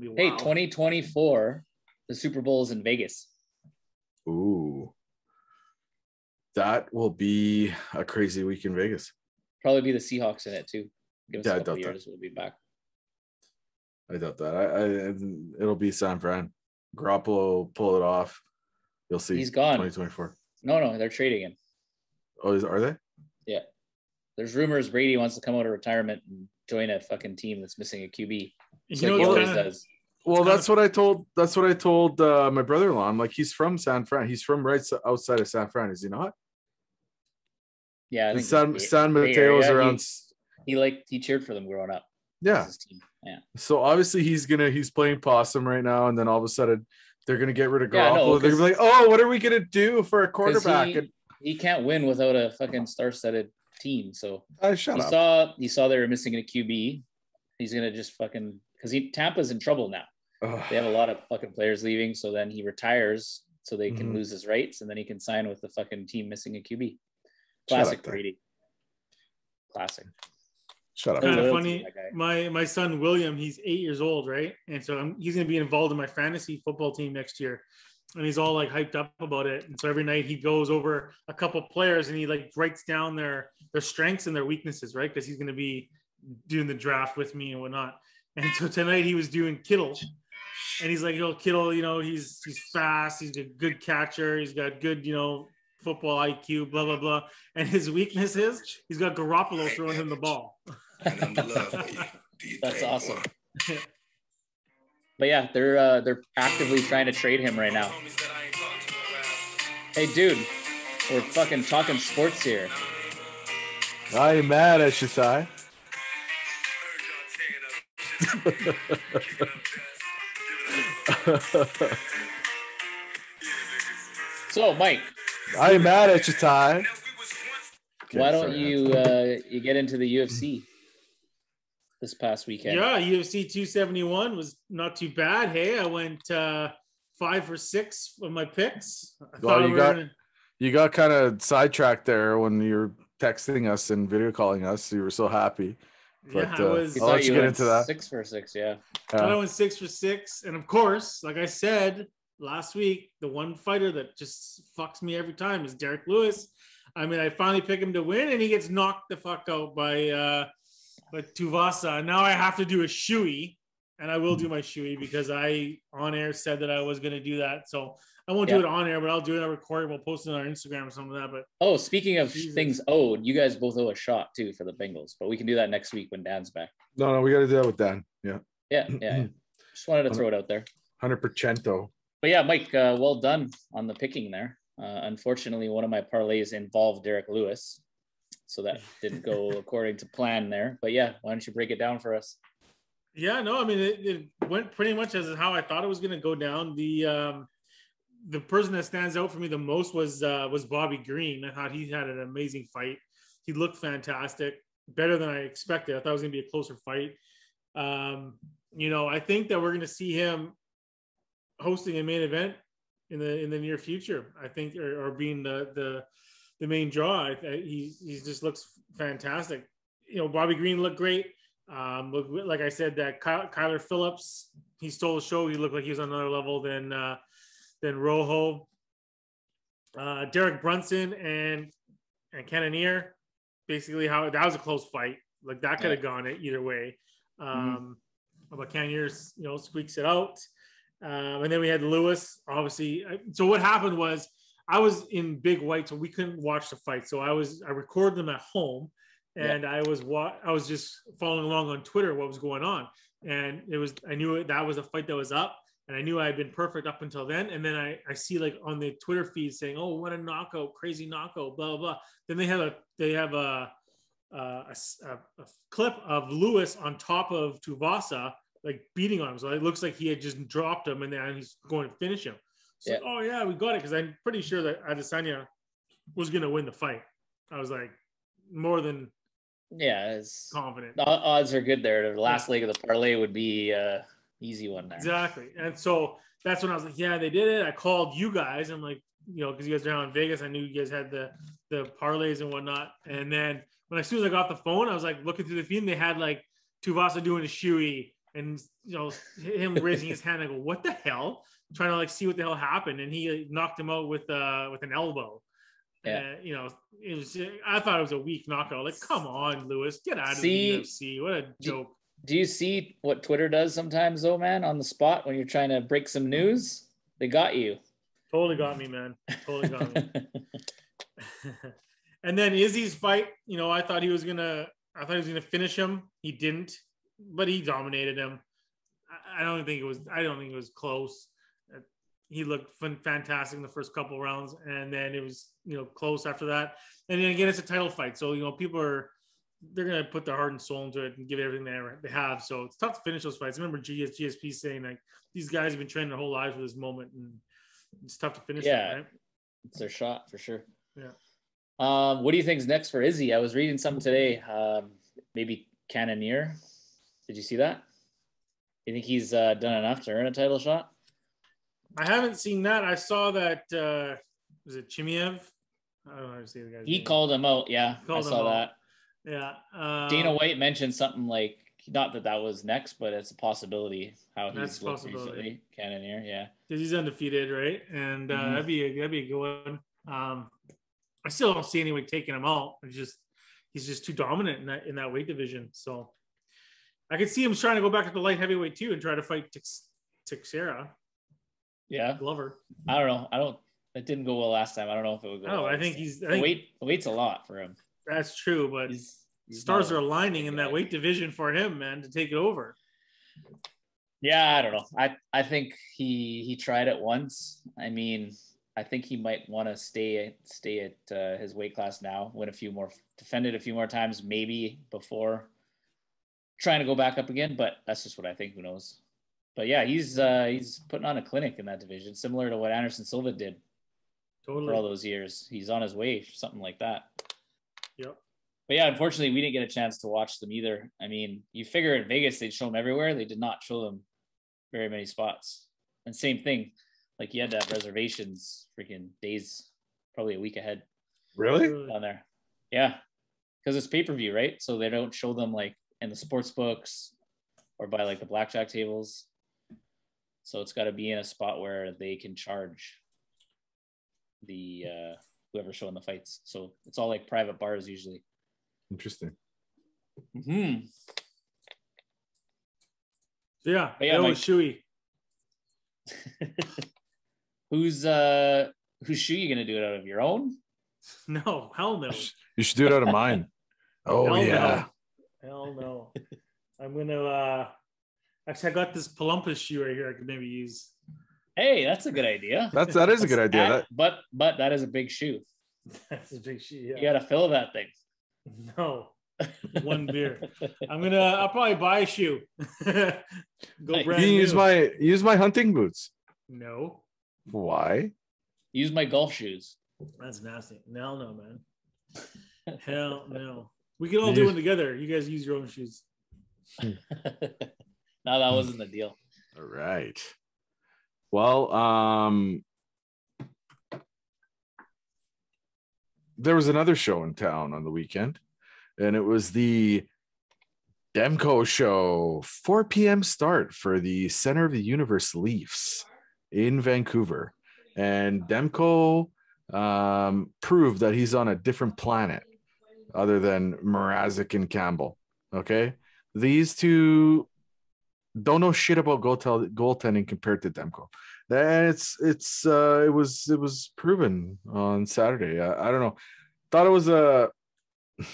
Speaker 2: It'd
Speaker 3: Hey, 2024, the Super Bowl is in Vegas.
Speaker 1: Ooh. That will be a crazy week in Vegas.
Speaker 3: Probably be the Seahawks in it too. Give us
Speaker 1: Yeah, I
Speaker 3: a couple
Speaker 1: doubt that.
Speaker 3: we'll be back.
Speaker 1: I doubt that. I, I it'll be San Fran. Garoppolo will pull it off. You'll see.
Speaker 3: He's gone.
Speaker 1: 2024.
Speaker 3: No, no, they're trading him.
Speaker 1: Oh, is, are they? Yeah.
Speaker 3: There's rumors Brady wants to come out of retirement and join a fucking team that's missing a QB. Just
Speaker 2: You know
Speaker 3: he always
Speaker 2: kinda-
Speaker 3: does.
Speaker 1: Well,
Speaker 2: kinda-
Speaker 1: that's what I told. That's what I told uh, my brother-in-law. I'm like, he's from San Fran. He's from right outside of San Fran. Is he not?
Speaker 3: Yeah, I think
Speaker 1: San San
Speaker 3: Bay
Speaker 1: Mateo's
Speaker 3: Area.
Speaker 1: around.
Speaker 3: He,
Speaker 1: s-
Speaker 3: he liked he cheered for them growing up.
Speaker 1: Yeah.
Speaker 3: Yeah.
Speaker 1: So obviously he's gonna he's playing possum right now, and then all of a sudden they're gonna get rid of
Speaker 3: Yeah, I know,
Speaker 1: Garoppolo. they're gonna be like, oh, what are we gonna do for a (laughs) quarterback?
Speaker 3: He,
Speaker 1: and
Speaker 3: he can't win without a fucking star-studded team. So
Speaker 1: I shut
Speaker 3: you
Speaker 1: up.
Speaker 3: saw you saw they were missing a QB. He's gonna just fucking because he Tampa's in trouble now.
Speaker 1: Ugh.
Speaker 3: They have a lot of fucking players leaving, so then he retires so they can
Speaker 1: Mhm.
Speaker 3: lose his rights, and then he can sign with the fucking team missing a QB. Classic. Brady. Classic.
Speaker 1: Shut up.
Speaker 2: Kind of funny. My my son William, he's eight years old, right? And so I'm, he's gonna be involved in my fantasy football team next year. And he's all like hyped up about it. And so every night he goes over a couple players and he like writes down their their strengths and their weaknesses, right? Because he's gonna be doing the draft with me and whatnot. And so tonight he was doing Kittle. And he's like, yo, Kittle, you know, he's he's fast, he's a good catcher, he's got good, you know, football IQ, blah blah blah. And his weakness is he's got Garoppolo throwing him the ball. (laughs)
Speaker 4: and I'm the love for you. Do you (laughs)
Speaker 3: That's awesome. (laughs) But yeah, they're uh, they're actively trying to trade him right now. Hey, dude, we're fucking talking sports here.
Speaker 1: I ain't mad at you, Ty. (laughs)
Speaker 3: So, Mike,
Speaker 1: I ain't mad at you, Ty.
Speaker 3: Why don't you uh, you get into the UFC this past weekend?
Speaker 2: Yeah, UFC 271 was not too bad. Hey, I went uh, five for six of my picks. I
Speaker 1: Well, you
Speaker 2: we
Speaker 1: got-
Speaker 2: gonna-
Speaker 1: You got kind of sidetracked there when you were texting us and video calling us. You were so happy. But
Speaker 2: yeah, I
Speaker 1: uh,
Speaker 2: was.
Speaker 3: You
Speaker 1: I'll let you
Speaker 3: you
Speaker 1: get
Speaker 3: went
Speaker 1: into that.
Speaker 3: Six for six, yeah.
Speaker 2: thought I
Speaker 1: Uh,
Speaker 2: went six for six, and of course, like I said last week, the one fighter that just fucks me every time is Derrick Lewis. I mean, I finally pick him to win, and he gets knocked the fuck out by uh by Tuivasa. Now I have to do a shoey, and I will do my shoey because I on air said that I was going to do that. So I won't
Speaker 3: Yeah.
Speaker 2: do it on air, but I'll do it on record. We'll post it on our Instagram or something like that. But
Speaker 3: Oh, speaking of
Speaker 2: Jesus.
Speaker 3: things owed, you guys both owe a shot too for the Bengals, but we can do that next week when Dan's back.
Speaker 1: no, no, we got to do that with Dan. Yeah,
Speaker 3: Yeah, yeah. yeah. (clears throat) Just wanted to throw it out there.
Speaker 1: hundred percent though.
Speaker 3: But yeah, Mike, uh, well done on the picking there. Uh, unfortunately, one of my parlays involved Derrick Lewis, so that didn't go (laughs) according to plan there. But yeah, why don't you break it down for us?
Speaker 2: Yeah, no, I mean it, it went pretty much as how I thought it was going to go down. The um, the person that stands out for me the most was uh, was Bobby Green. I thought he had an amazing fight. He looked fantastic, better than I expected. I thought it was going to be a closer fight. Um, you know, I think that we're going to see him hosting a main event in the in the near future. I think, or, or being the the the main draw. He he just looks fantastic. You know, Bobby Green looked great. Um, look, like I said, that Ky- Kyler Phillips, he stole the show. He looked like he was on another level than uh, than Rojo. Uh, Derek Brunson and and Cannonier, basically how that was a close fight. Like that could have gone it either way. Um, But Cannonier's, you know, squeaks it out. Um, and then we had Lewis, obviously. So what happened was I was in Big White, so we couldn't watch the fight. So I was I recorded them at home, and I was wa- I was just following along on Twitter what was going on, and it was I knew that was a fight that was up, and I knew I had been perfect up until then. And then I I see like on the Twitter feed saying, "Oh, what a knockout, crazy knockout, blah blah." blah. Then they have a they have a uh, a, a- a clip of Lewis on top of Tuivasa, like beating on him. So it looks like he had just dropped him, and then he's going to finish him. So,
Speaker 3: Yeah.
Speaker 2: oh yeah, we got it because I'm pretty sure that Adesanya was going to win the fight. I was like more than
Speaker 3: Yeah, it's,
Speaker 2: confident.
Speaker 3: the odds are good there. The last leg of the parlay would be uh, easy one there.
Speaker 2: Exactly. And so that's when I was like, yeah, they did it. I called you guys. I'm like, you know, because you guys are down in Vegas. I knew you guys had the the parlays and whatnot. And then when as soon as I got the phone, I was like looking through the feed and they had like Tuivasa doing a shoey and you know him raising his hand. I go, what the hell? Trying to like see what the hell happened. And he knocked him out with uh with an elbow.
Speaker 3: Yeah.
Speaker 2: Uh, you know, it was I thought it was a weak knockout. Like, come on, Lewis, get out of
Speaker 3: See-
Speaker 2: the UFC. What a joke.
Speaker 3: Do you see what Twitter does sometimes, though, man? On the spot when you're trying to break some news, they got you.
Speaker 2: Totally got me, man. Totally got me. (laughs) (laughs) and then Izzy's fight, you know, I thought he was gonna, I thought he was gonna finish him. He didn't, but he dominated him. I, I don't think it was, I don't think it was close. He looked fantastic in the first couple rounds, and then it was, you know, close after that. And then again, it's a title fight, so you know, people are they're gonna put their heart and soul into it and give everything they, they have. So it's tough to finish those fights. I remember GS, GSP saying like these guys have been training their whole lives for this moment, and it's tough to finish.
Speaker 3: Yeah.
Speaker 2: them, right?
Speaker 3: it's their shot for sure.
Speaker 2: Yeah.
Speaker 3: Um, what do you think's next for Izzy? I was reading something today. Um, maybe Cannonier. Did you see that? You think he's uh, done enough to earn a title shot?
Speaker 2: I haven't seen that. I saw that. Uh, was it Chimaev? I don't know how to say the guy's
Speaker 3: He
Speaker 2: name.
Speaker 3: called him out. Yeah, I saw
Speaker 2: out.
Speaker 3: that.
Speaker 2: Yeah. Um,
Speaker 3: Dana White mentioned something like not that that was next, but it's a possibility how
Speaker 2: That's
Speaker 3: he's
Speaker 2: a
Speaker 3: looked
Speaker 2: possibility.
Speaker 3: recently. Cannonier, yeah.
Speaker 2: because he's undefeated, right? And uh,
Speaker 3: Mhm.
Speaker 2: that'd be a, that'd be a good one. Um, I still don't see anyone taking him out. It's just he's just too dominant in that in that weight division. So I could see him trying to go back to the light heavyweight too and try to fight Tex- Teixeira
Speaker 3: Yeah,
Speaker 2: Glover.
Speaker 3: I don't know. I don't. It didn't go well last time. I don't know if it would go.
Speaker 2: Oh,
Speaker 3: well
Speaker 2: I think
Speaker 3: time.
Speaker 2: he's. I think
Speaker 3: weight. The weight's a lot for him.
Speaker 2: that's true, but
Speaker 3: He's, he's
Speaker 2: stars are aligning in that weight division for him, man, to take it over.
Speaker 3: Yeah, I don't know. I I think he he tried it once. I mean, I think he might want to stay stay at uh, his weight class now. Win a few more, defend it a few more times, maybe before trying to go back up again. But that's just what I think. Who knows? But yeah, he's uh, he's putting on a clinic in that division, similar to what Anderson Silva did for all those years. He's on his way, something like that.
Speaker 2: Yep.
Speaker 3: But yeah, unfortunately, we didn't get a chance to watch them either. I mean, you figure in Vegas they'd show them everywhere. They did not show them very many spots. And same thing, like you had to have reservations, freaking days, probably a week ahead
Speaker 1: Really?
Speaker 2: Really.
Speaker 3: on there. Yeah, because it's pay per view, right? So they don't show them like in the sports books or by like the blackjack tables. So it's got to be in a spot where they can charge the uh, whoever's showing the fights. So it's all like private bars usually.
Speaker 1: Interesting.
Speaker 3: Mm-hmm.
Speaker 2: So yeah,
Speaker 3: But yeah,
Speaker 2: that
Speaker 3: Mike-
Speaker 2: was shoey.
Speaker 3: who's uh who's shoe you gonna do it out of? Your own? (laughs)
Speaker 2: No, hell no. (laughs)
Speaker 1: You should do it out of mine. (laughs) Oh
Speaker 2: Hell
Speaker 1: yeah.
Speaker 2: no. Hell no. I'm gonna uh actually I got this Palumpus shoe right here I could maybe use.
Speaker 3: Hey, that's a good idea.
Speaker 1: That's that is a good idea.
Speaker 3: That-
Speaker 1: That
Speaker 3: but but that is a big shoe. (laughs)
Speaker 2: That's a big shoe.
Speaker 3: You gotta fill that thing.
Speaker 2: No. (laughs) One beer. I'm gonna I'll probably buy a shoe. (laughs) Go
Speaker 3: Nice.
Speaker 2: brand
Speaker 1: you can use my use my hunting boots.
Speaker 2: No,
Speaker 1: Why?
Speaker 3: Use my golf shoes.
Speaker 2: that's nasty. No, no, man. Hell no. We can all
Speaker 1: You
Speaker 2: do
Speaker 1: use-
Speaker 2: it together. You guys use your own shoes.
Speaker 3: No, that wasn't the deal.
Speaker 1: All right. Well, um there was another show in town on the weekend, and it was the Demko show, 4 p.m. start for the Center of the Universe Leafs in Vancouver. And Demko um, proved that he's on a different planet other than Mrazek and Campbell. Okay. These two don't know shit about goal goaltending compared to Demko. And it's it's uh it was it was proven on Saturday. I, I don't know. Thought it was a (sighs)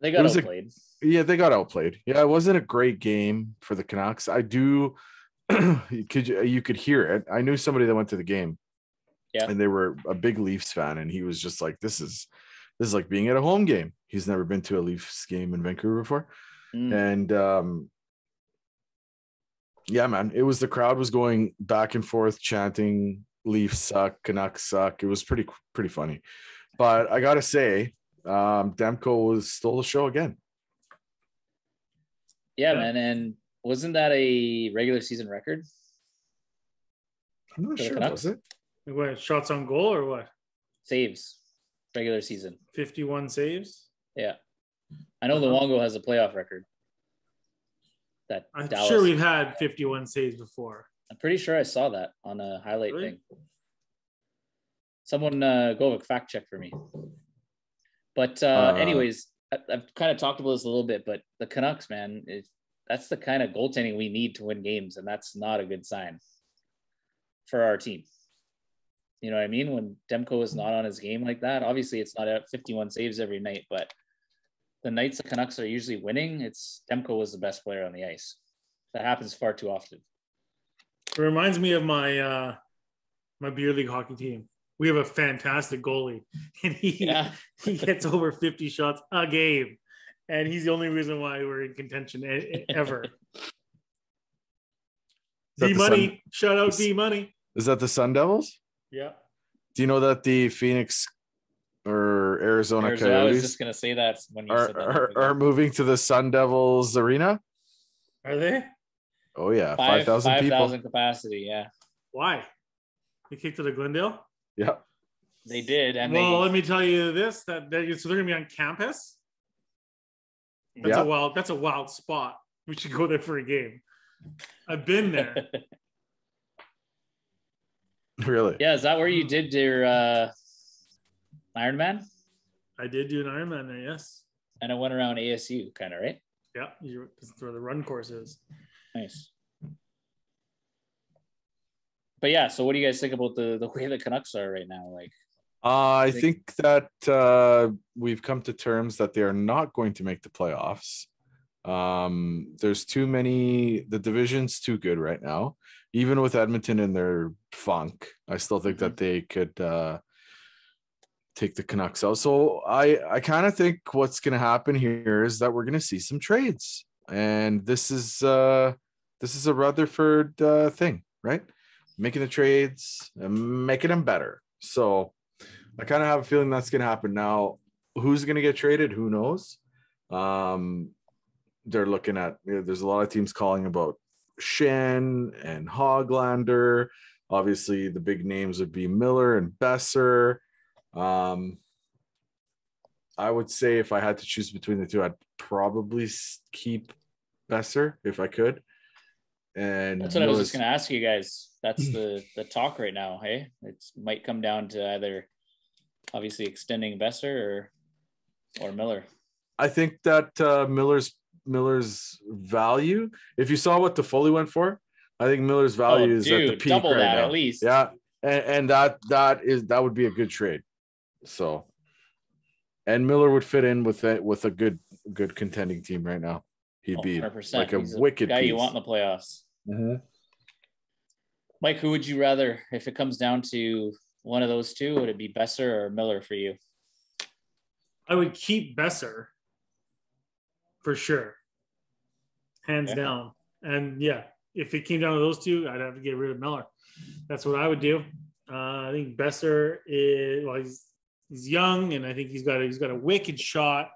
Speaker 3: They got
Speaker 1: was a-
Speaker 3: outplayed.
Speaker 1: yeah, they got outplayed. Yeah, it wasn't a great game for the Canucks. I do (clears throat) could you you could hear it. I knew somebody that went to the game.
Speaker 3: Yeah.
Speaker 1: And they were a big Leafs fan, and he was just like, This is this is like being at a home game. He's never been to a Leafs game in Vancouver before.
Speaker 3: Mm.
Speaker 1: And um yeah, man, it was the crowd was going back and forth chanting Leafs suck, Canucks suck. It was pretty pretty funny. But I gotta say, um, Demko was stole the show again.
Speaker 3: Yeah,
Speaker 2: Yeah.
Speaker 3: man. And wasn't that a regular season record?
Speaker 1: I'm not sure,
Speaker 3: Canucks?
Speaker 1: was it?
Speaker 2: What shots on goal or what?
Speaker 3: Saves, regular season.
Speaker 2: 51 saves.
Speaker 3: Yeah. I know
Speaker 2: Uh-huh.
Speaker 3: Luongo has a playoff record. That
Speaker 2: I'm
Speaker 3: Dallas.
Speaker 2: sure we've had 51 saves before.
Speaker 3: I'm pretty sure I saw that on a highlight
Speaker 2: Really?
Speaker 3: thing. Someone uh, go and fact check for me. But uh,
Speaker 1: Uh,
Speaker 3: anyways, I, I've kind of talked about this a little bit, but the Canucks, man, is that's the kind of goaltending we need to win games, and that's not a good sign for our team. You know what I mean? When Demko is not on his game like that, obviously it's not at 51 saves every night, but the nights the Canucks are usually winning, it's Demko was the best player on the ice. That happens far too often.
Speaker 2: It reminds me of my uh my beer league hockey team. We have a fantastic goalie, (laughs) and he
Speaker 3: Yeah.
Speaker 2: he gets over 50 shots a game, and he's the only reason why we're in contention ever. (laughs) D Money, shout out D Money.
Speaker 1: Is that the Sun Devils?
Speaker 2: Yeah,
Speaker 1: Do you know that the Phoenix or Arizona,
Speaker 3: Arizona, I was just gonna say that when you
Speaker 1: are,
Speaker 3: said that.
Speaker 1: are, are moving to the Sun Devils arena?
Speaker 2: are they?
Speaker 1: Oh yeah,
Speaker 3: Five-
Speaker 1: five thousand people.
Speaker 3: 5,000 capacity. Yeah,
Speaker 2: Why? They kicked it to Glendale.
Speaker 1: Yeah,
Speaker 3: they did, and
Speaker 2: well,
Speaker 3: they
Speaker 2: let me tell you this: that they're, so they're gonna be on campus. That's
Speaker 1: Yeah.
Speaker 2: a wild. That's a wild spot. We should go there for a game. I've been there. (laughs)
Speaker 1: really.
Speaker 3: yeah. Is that where you did your uh, Iron Man?
Speaker 2: I did do an Ironman there. Yes.
Speaker 3: And I went around ASU, kind of right.
Speaker 2: Yeah, you- that's where the run course is.
Speaker 3: Nice. But yeah, so what do you guys think about the the way the Canucks are right now? Like,
Speaker 1: Uh, I
Speaker 3: Think-
Speaker 1: think that uh, we've come to terms that they are not going to make the playoffs. Um, there's too many. The division's too good right now. Even with Edmonton in their funk, I still think that they could uh, take the Canucks out. So I I kind of think what's going to happen here is that we're going to see some trades, and this is uh, this is a Rutherford uh, thing, right? Making the trades and making them better. So I kind of have a feeling that's going to happen now. Who's going to get traded? Who knows? Um, they're looking at. You know, there's a lot of teams calling about Shen and Hoglander. Obviously, the big names would be Miller and Boeser. Um, I would say if I had to choose between the two, I'd probably keep Boeser if I could. And
Speaker 3: That's what I was just going to ask you guys. That's (laughs) the the talk right now. Hey, it might come down to either obviously extending Boeser or or Miller.
Speaker 1: I think that uh, Miller's Miller's value. If you saw what Toffoli went for, I think Miller's value
Speaker 3: oh,
Speaker 1: is at the
Speaker 3: dude,
Speaker 1: peak
Speaker 3: double
Speaker 1: right
Speaker 3: that
Speaker 1: now.
Speaker 3: at least.
Speaker 1: Yeah, and, and that that is that would be a good trade. So, and Miller would fit in with it with a good good contending team right now. He'd
Speaker 3: Oh,
Speaker 1: be
Speaker 3: 100%.
Speaker 1: like a
Speaker 3: He's
Speaker 1: wicked
Speaker 3: guy
Speaker 1: piece.
Speaker 3: you want in the playoffs.
Speaker 1: Mhm.
Speaker 3: Mike, who would you rather if it comes down to one of those two? Would it be Boeser or Miller for you?
Speaker 2: I would keep Boeser for sure, hands
Speaker 3: Okay.
Speaker 2: down. And yeah, if it came down to those two, I'd have to get rid of Miller. That's what I would do. Uh, I think Boeser is well, he's he's young, and I think he's got a, he's got a wicked shot.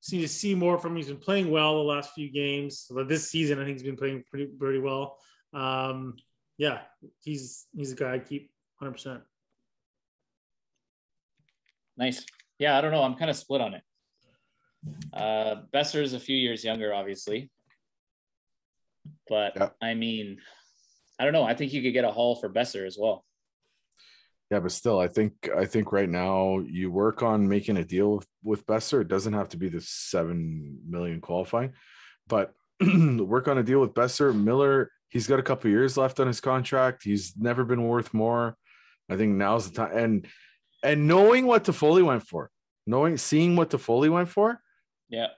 Speaker 2: Just need to see more from him. He's been playing well the last few games, but this season I think he's been playing pretty pretty well. Um, yeah, he's he's a guy I keep 100. percent
Speaker 3: Nice. Yeah, I don't know. I'm kind of split on it. Uh, Boeser is a few years younger, obviously. But
Speaker 1: Yeah.
Speaker 3: I mean, I don't know. I think you could get a haul for Boeser as well.
Speaker 1: Yeah, but still, I think I think right now you work on making a deal with, with Boeser. It doesn't have to be the seven million qualifying, but (clears throat) work on a deal with Boeser. Miller, he's got a couple years left on his contract. He's never been worth more. I think now's the time. And and knowing what Toffoli went for, knowing seeing what Toffoli went for,
Speaker 3: Yeah.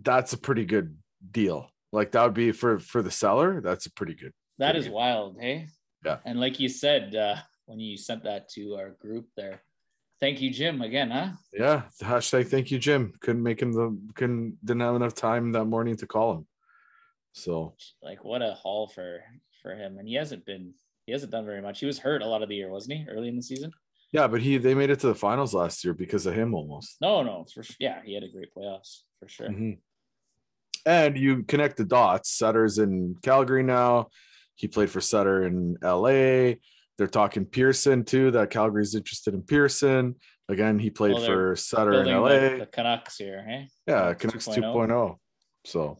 Speaker 1: that's a pretty good deal. Like that would be for for the seller. That's a pretty good.
Speaker 3: That
Speaker 1: Pretty
Speaker 3: is
Speaker 1: good.
Speaker 3: wild, hey?
Speaker 1: Yeah.
Speaker 3: And like you said, uh, when you sent that to our group there, thank you, Jim, again, huh?
Speaker 1: Yeah. Hashtag thank you, Jim. Couldn't make him the couldn't didn't have enough time that morning to call him. So
Speaker 3: Like what a haul for for him. And he hasn't been he hasn't done very much. He was hurt a lot of the year, wasn't he? Early in the season?
Speaker 1: yeah, but he they made it to the finals last year because of him almost.
Speaker 3: No, no, for yeah, he had a great playoffs for sure.
Speaker 1: Mhm. And you connect the dots. Sutter's in Calgary now. He played for Sutter in LA. They're talking Pearson too. That Calgary's interested in Pearson. Again, he played
Speaker 3: Well,
Speaker 1: for Sutter in LA.
Speaker 3: the, the Canucks here, hey?
Speaker 1: yeah,
Speaker 3: Canucks
Speaker 1: Canucks
Speaker 3: 2.0.
Speaker 1: 2.0. So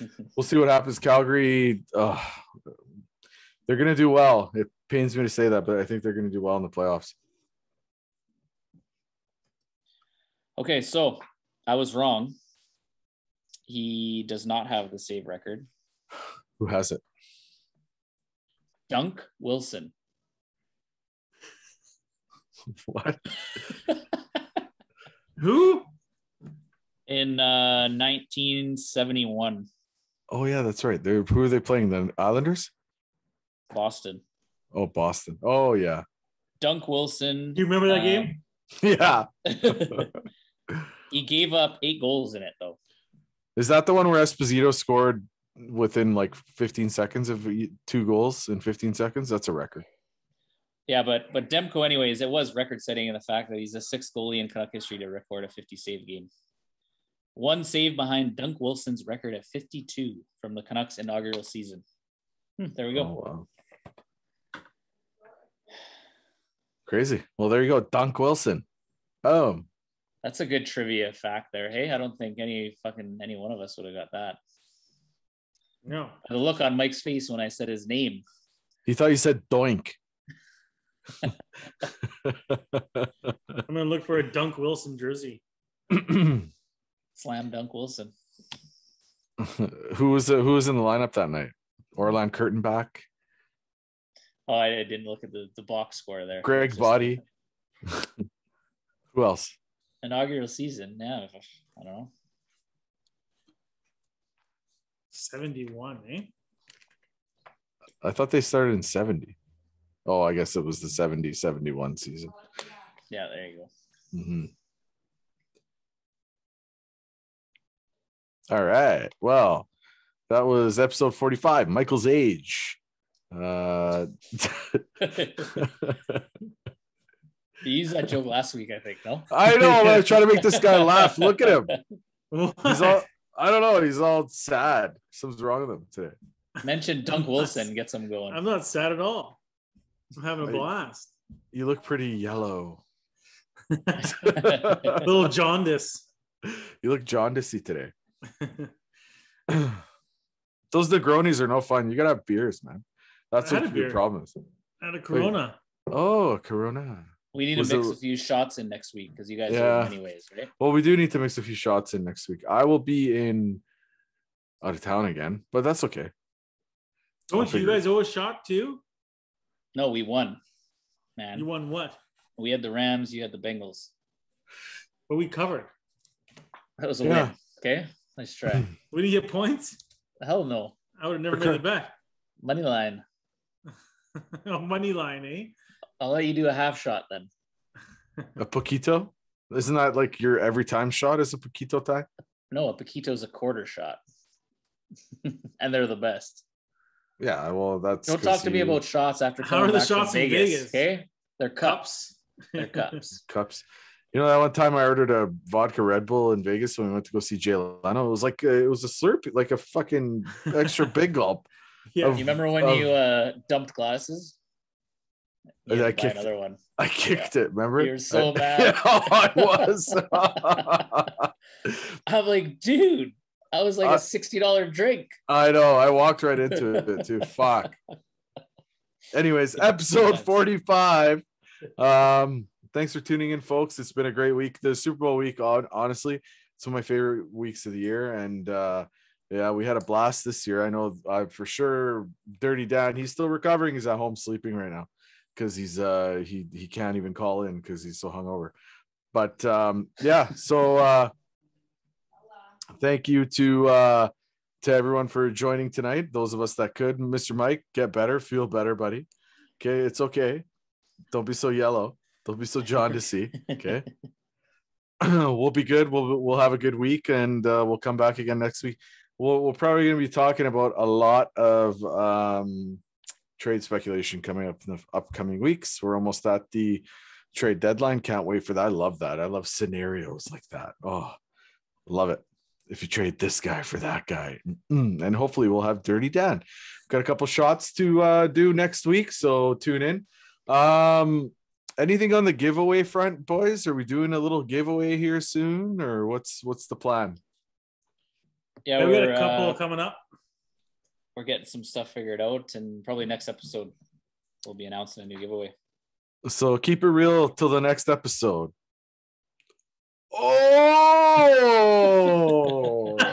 Speaker 1: (laughs) we'll see what happens. Calgary, uh, they're going to do well. It pains me to say that, but I think they're going to do well in the playoffs.
Speaker 3: Okay, so I was wrong. He does not have the save record.
Speaker 1: Who has it?
Speaker 3: Dunc Wilson. (laughs)
Speaker 1: What? (laughs)
Speaker 2: Who?
Speaker 3: in uh 1971
Speaker 1: Oh yeah, that's right. They're who are they playing? The Islanders?
Speaker 3: Boston.
Speaker 1: Oh, Boston. Oh yeah,
Speaker 3: Dunc Wilson.
Speaker 2: Do you remember that game? (laughs)
Speaker 1: yeah.
Speaker 3: he gave up eight goals in it though.
Speaker 1: Is that the one where Esposito scored within like 15 seconds of two goals in 15 seconds? That's a record.
Speaker 3: Yeah, but but Demko, anyways, it was record setting in the fact that he's the sixth goalie in Canuck history to record a 50 save game. One save behind Dunc Wilson's record at 52 from the Canucks inaugural season. Hmm, there we go.
Speaker 1: Oh, wow. Crazy. Well, there you go. Dunc Wilson. Oh,
Speaker 3: That's a good trivia fact there. Hey, I don't think any fucking any one of us would have got that.
Speaker 2: No.
Speaker 3: The look on Mike's face when I said his name.
Speaker 1: he thought you said doink.
Speaker 2: I'm gonna look for a Dunc Wilson jersey. (clears throat)
Speaker 3: Slam Dunk Wilson. (laughs)
Speaker 1: who was the, who was in the lineup that night? Orland Kurtenbach,
Speaker 3: Oh, I, I didn't look at the, the box score there.
Speaker 1: Greg Boddy. (laughs) (laughs) who else?
Speaker 3: Inaugural season. Yeah. I don't know.
Speaker 2: 71, eh?
Speaker 1: I thought they started in 70. Oh, I guess it was the 70 71 season.
Speaker 3: Yeah, there you go.
Speaker 1: Mhm. All right. Well, that was episode 45, Michael's age. Uh, (laughs) (laughs)
Speaker 3: You used that joke last week, I think, no?
Speaker 1: I know. I'm trying to make this guy laugh. Look at him. (laughs) He's all, I don't know. He's all sad. Something's wrong with him today.
Speaker 3: Mention Dunc Wilson get some going.
Speaker 2: I'm not sad at all. I'm having a
Speaker 1: Right.
Speaker 2: blast.
Speaker 1: You look pretty yellow. (laughs) (laughs)
Speaker 2: Little jaundice.
Speaker 1: you look jaundicey today. (laughs) (clears throat) Those Negronis are no fun. You gotta have beers, man. That's
Speaker 2: I had
Speaker 1: what
Speaker 2: a
Speaker 1: your problem is.
Speaker 2: Out of Corona.
Speaker 1: Oh, Corona.
Speaker 3: we need
Speaker 1: Was
Speaker 3: to mix
Speaker 1: it-
Speaker 3: a few shots in next week because you guys
Speaker 1: Yeah.
Speaker 3: are anyways, right?
Speaker 1: Well, we do need to mix a few shots in next week. I will be in out of town again, but that's okay.
Speaker 2: Oh, Don't you
Speaker 1: figure
Speaker 2: guys owe a shot too?
Speaker 3: No, we won, man.
Speaker 2: You won what?
Speaker 3: we had the Rams, you had the Bengals.
Speaker 2: But we covered.
Speaker 3: That was a
Speaker 1: Yeah.
Speaker 3: win. Okay, nice try. (laughs)
Speaker 2: We didn't get points.
Speaker 3: Hell no,
Speaker 2: I would have never made the bet.
Speaker 3: money line. (laughs)
Speaker 2: oh, money line, eh?
Speaker 3: I'll let you do a half shot then. (laughs)
Speaker 1: A poquito? Isn't that like your every time shot is a poquito time?
Speaker 3: No, a poquito is a quarter shot, and they're the best.
Speaker 1: Yeah, well, that's
Speaker 3: don't talk to me about shots after
Speaker 2: How
Speaker 3: coming
Speaker 2: are the
Speaker 3: back from
Speaker 2: shots in
Speaker 3: Vegas,
Speaker 2: Vegas?
Speaker 3: Okay, they're cups. They're cups. (laughs)
Speaker 1: cups. You know that one time I ordered a vodka Red Bull in Vegas when we went to go see Jay Leno. It was like a, it was a slurp, like a fucking extra big gulp. (laughs)
Speaker 2: yeah.
Speaker 1: Of-
Speaker 3: You remember when
Speaker 1: of-
Speaker 3: you uh, dumped glasses? You
Speaker 1: I
Speaker 3: had to buy
Speaker 1: kicked-
Speaker 3: another one.
Speaker 1: I kicked it. Remember?
Speaker 3: You were so
Speaker 1: I-
Speaker 3: mad. (laughs)
Speaker 1: Yeah, I was.
Speaker 3: I'm like, dude, I was like
Speaker 1: Uh,
Speaker 3: a sixty dollar drink.
Speaker 1: I know. I walked right into it (laughs) too. Fuck. Anyways, episode 45. Um, thanks for tuning in, folks. It's been a great week. The Super Bowl week, honestly, it's one of my favorite weeks of the year. And uh yeah, we had a blast this year. I know uh, for sure Dirty Dan, he's still recovering. He's at home sleeping right now because he's uh he he can't even call in because he's so hungover. But um yeah, so uh thank you to uh to everyone for joining tonight. Those of us that could, Mr. Mike, get better, feel better, buddy. Okay, it's okay. Don't be so yellow. Don't be so jaundicey. Okay. (laughs) (clears throat) we'll be good. We'll we'll have a good week, and uh, we'll come back again next week. We'll we're probably going to be talking about a lot of um, trade speculation coming up in the upcoming weeks. We're almost at the trade deadline. Can't wait for that. I love that. I love scenarios like that. Oh, love it. If you trade this guy for that guy, Mm-mm. and hopefully we'll have Dirty Dan. Got a couple shots to uh, do next week, so tune in. Um, anything on the giveaway front, boys? Are we doing a little giveaway here soon, or what's what's the plan?
Speaker 3: Yeah,
Speaker 2: Yeah, we got a couple
Speaker 3: uh,
Speaker 2: coming up.
Speaker 3: we're getting some stuff figured out, and probably next episode we'll be announcing a new giveaway.
Speaker 1: So keep it real till the next episode. Oh! (laughs)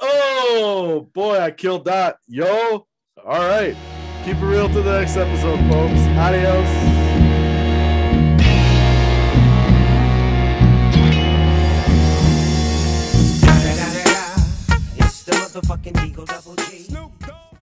Speaker 1: oh boy, I killed that. Yo. All right. Keep it real till the next episode, folks. Adios.
Speaker 5: The Eagle Double G.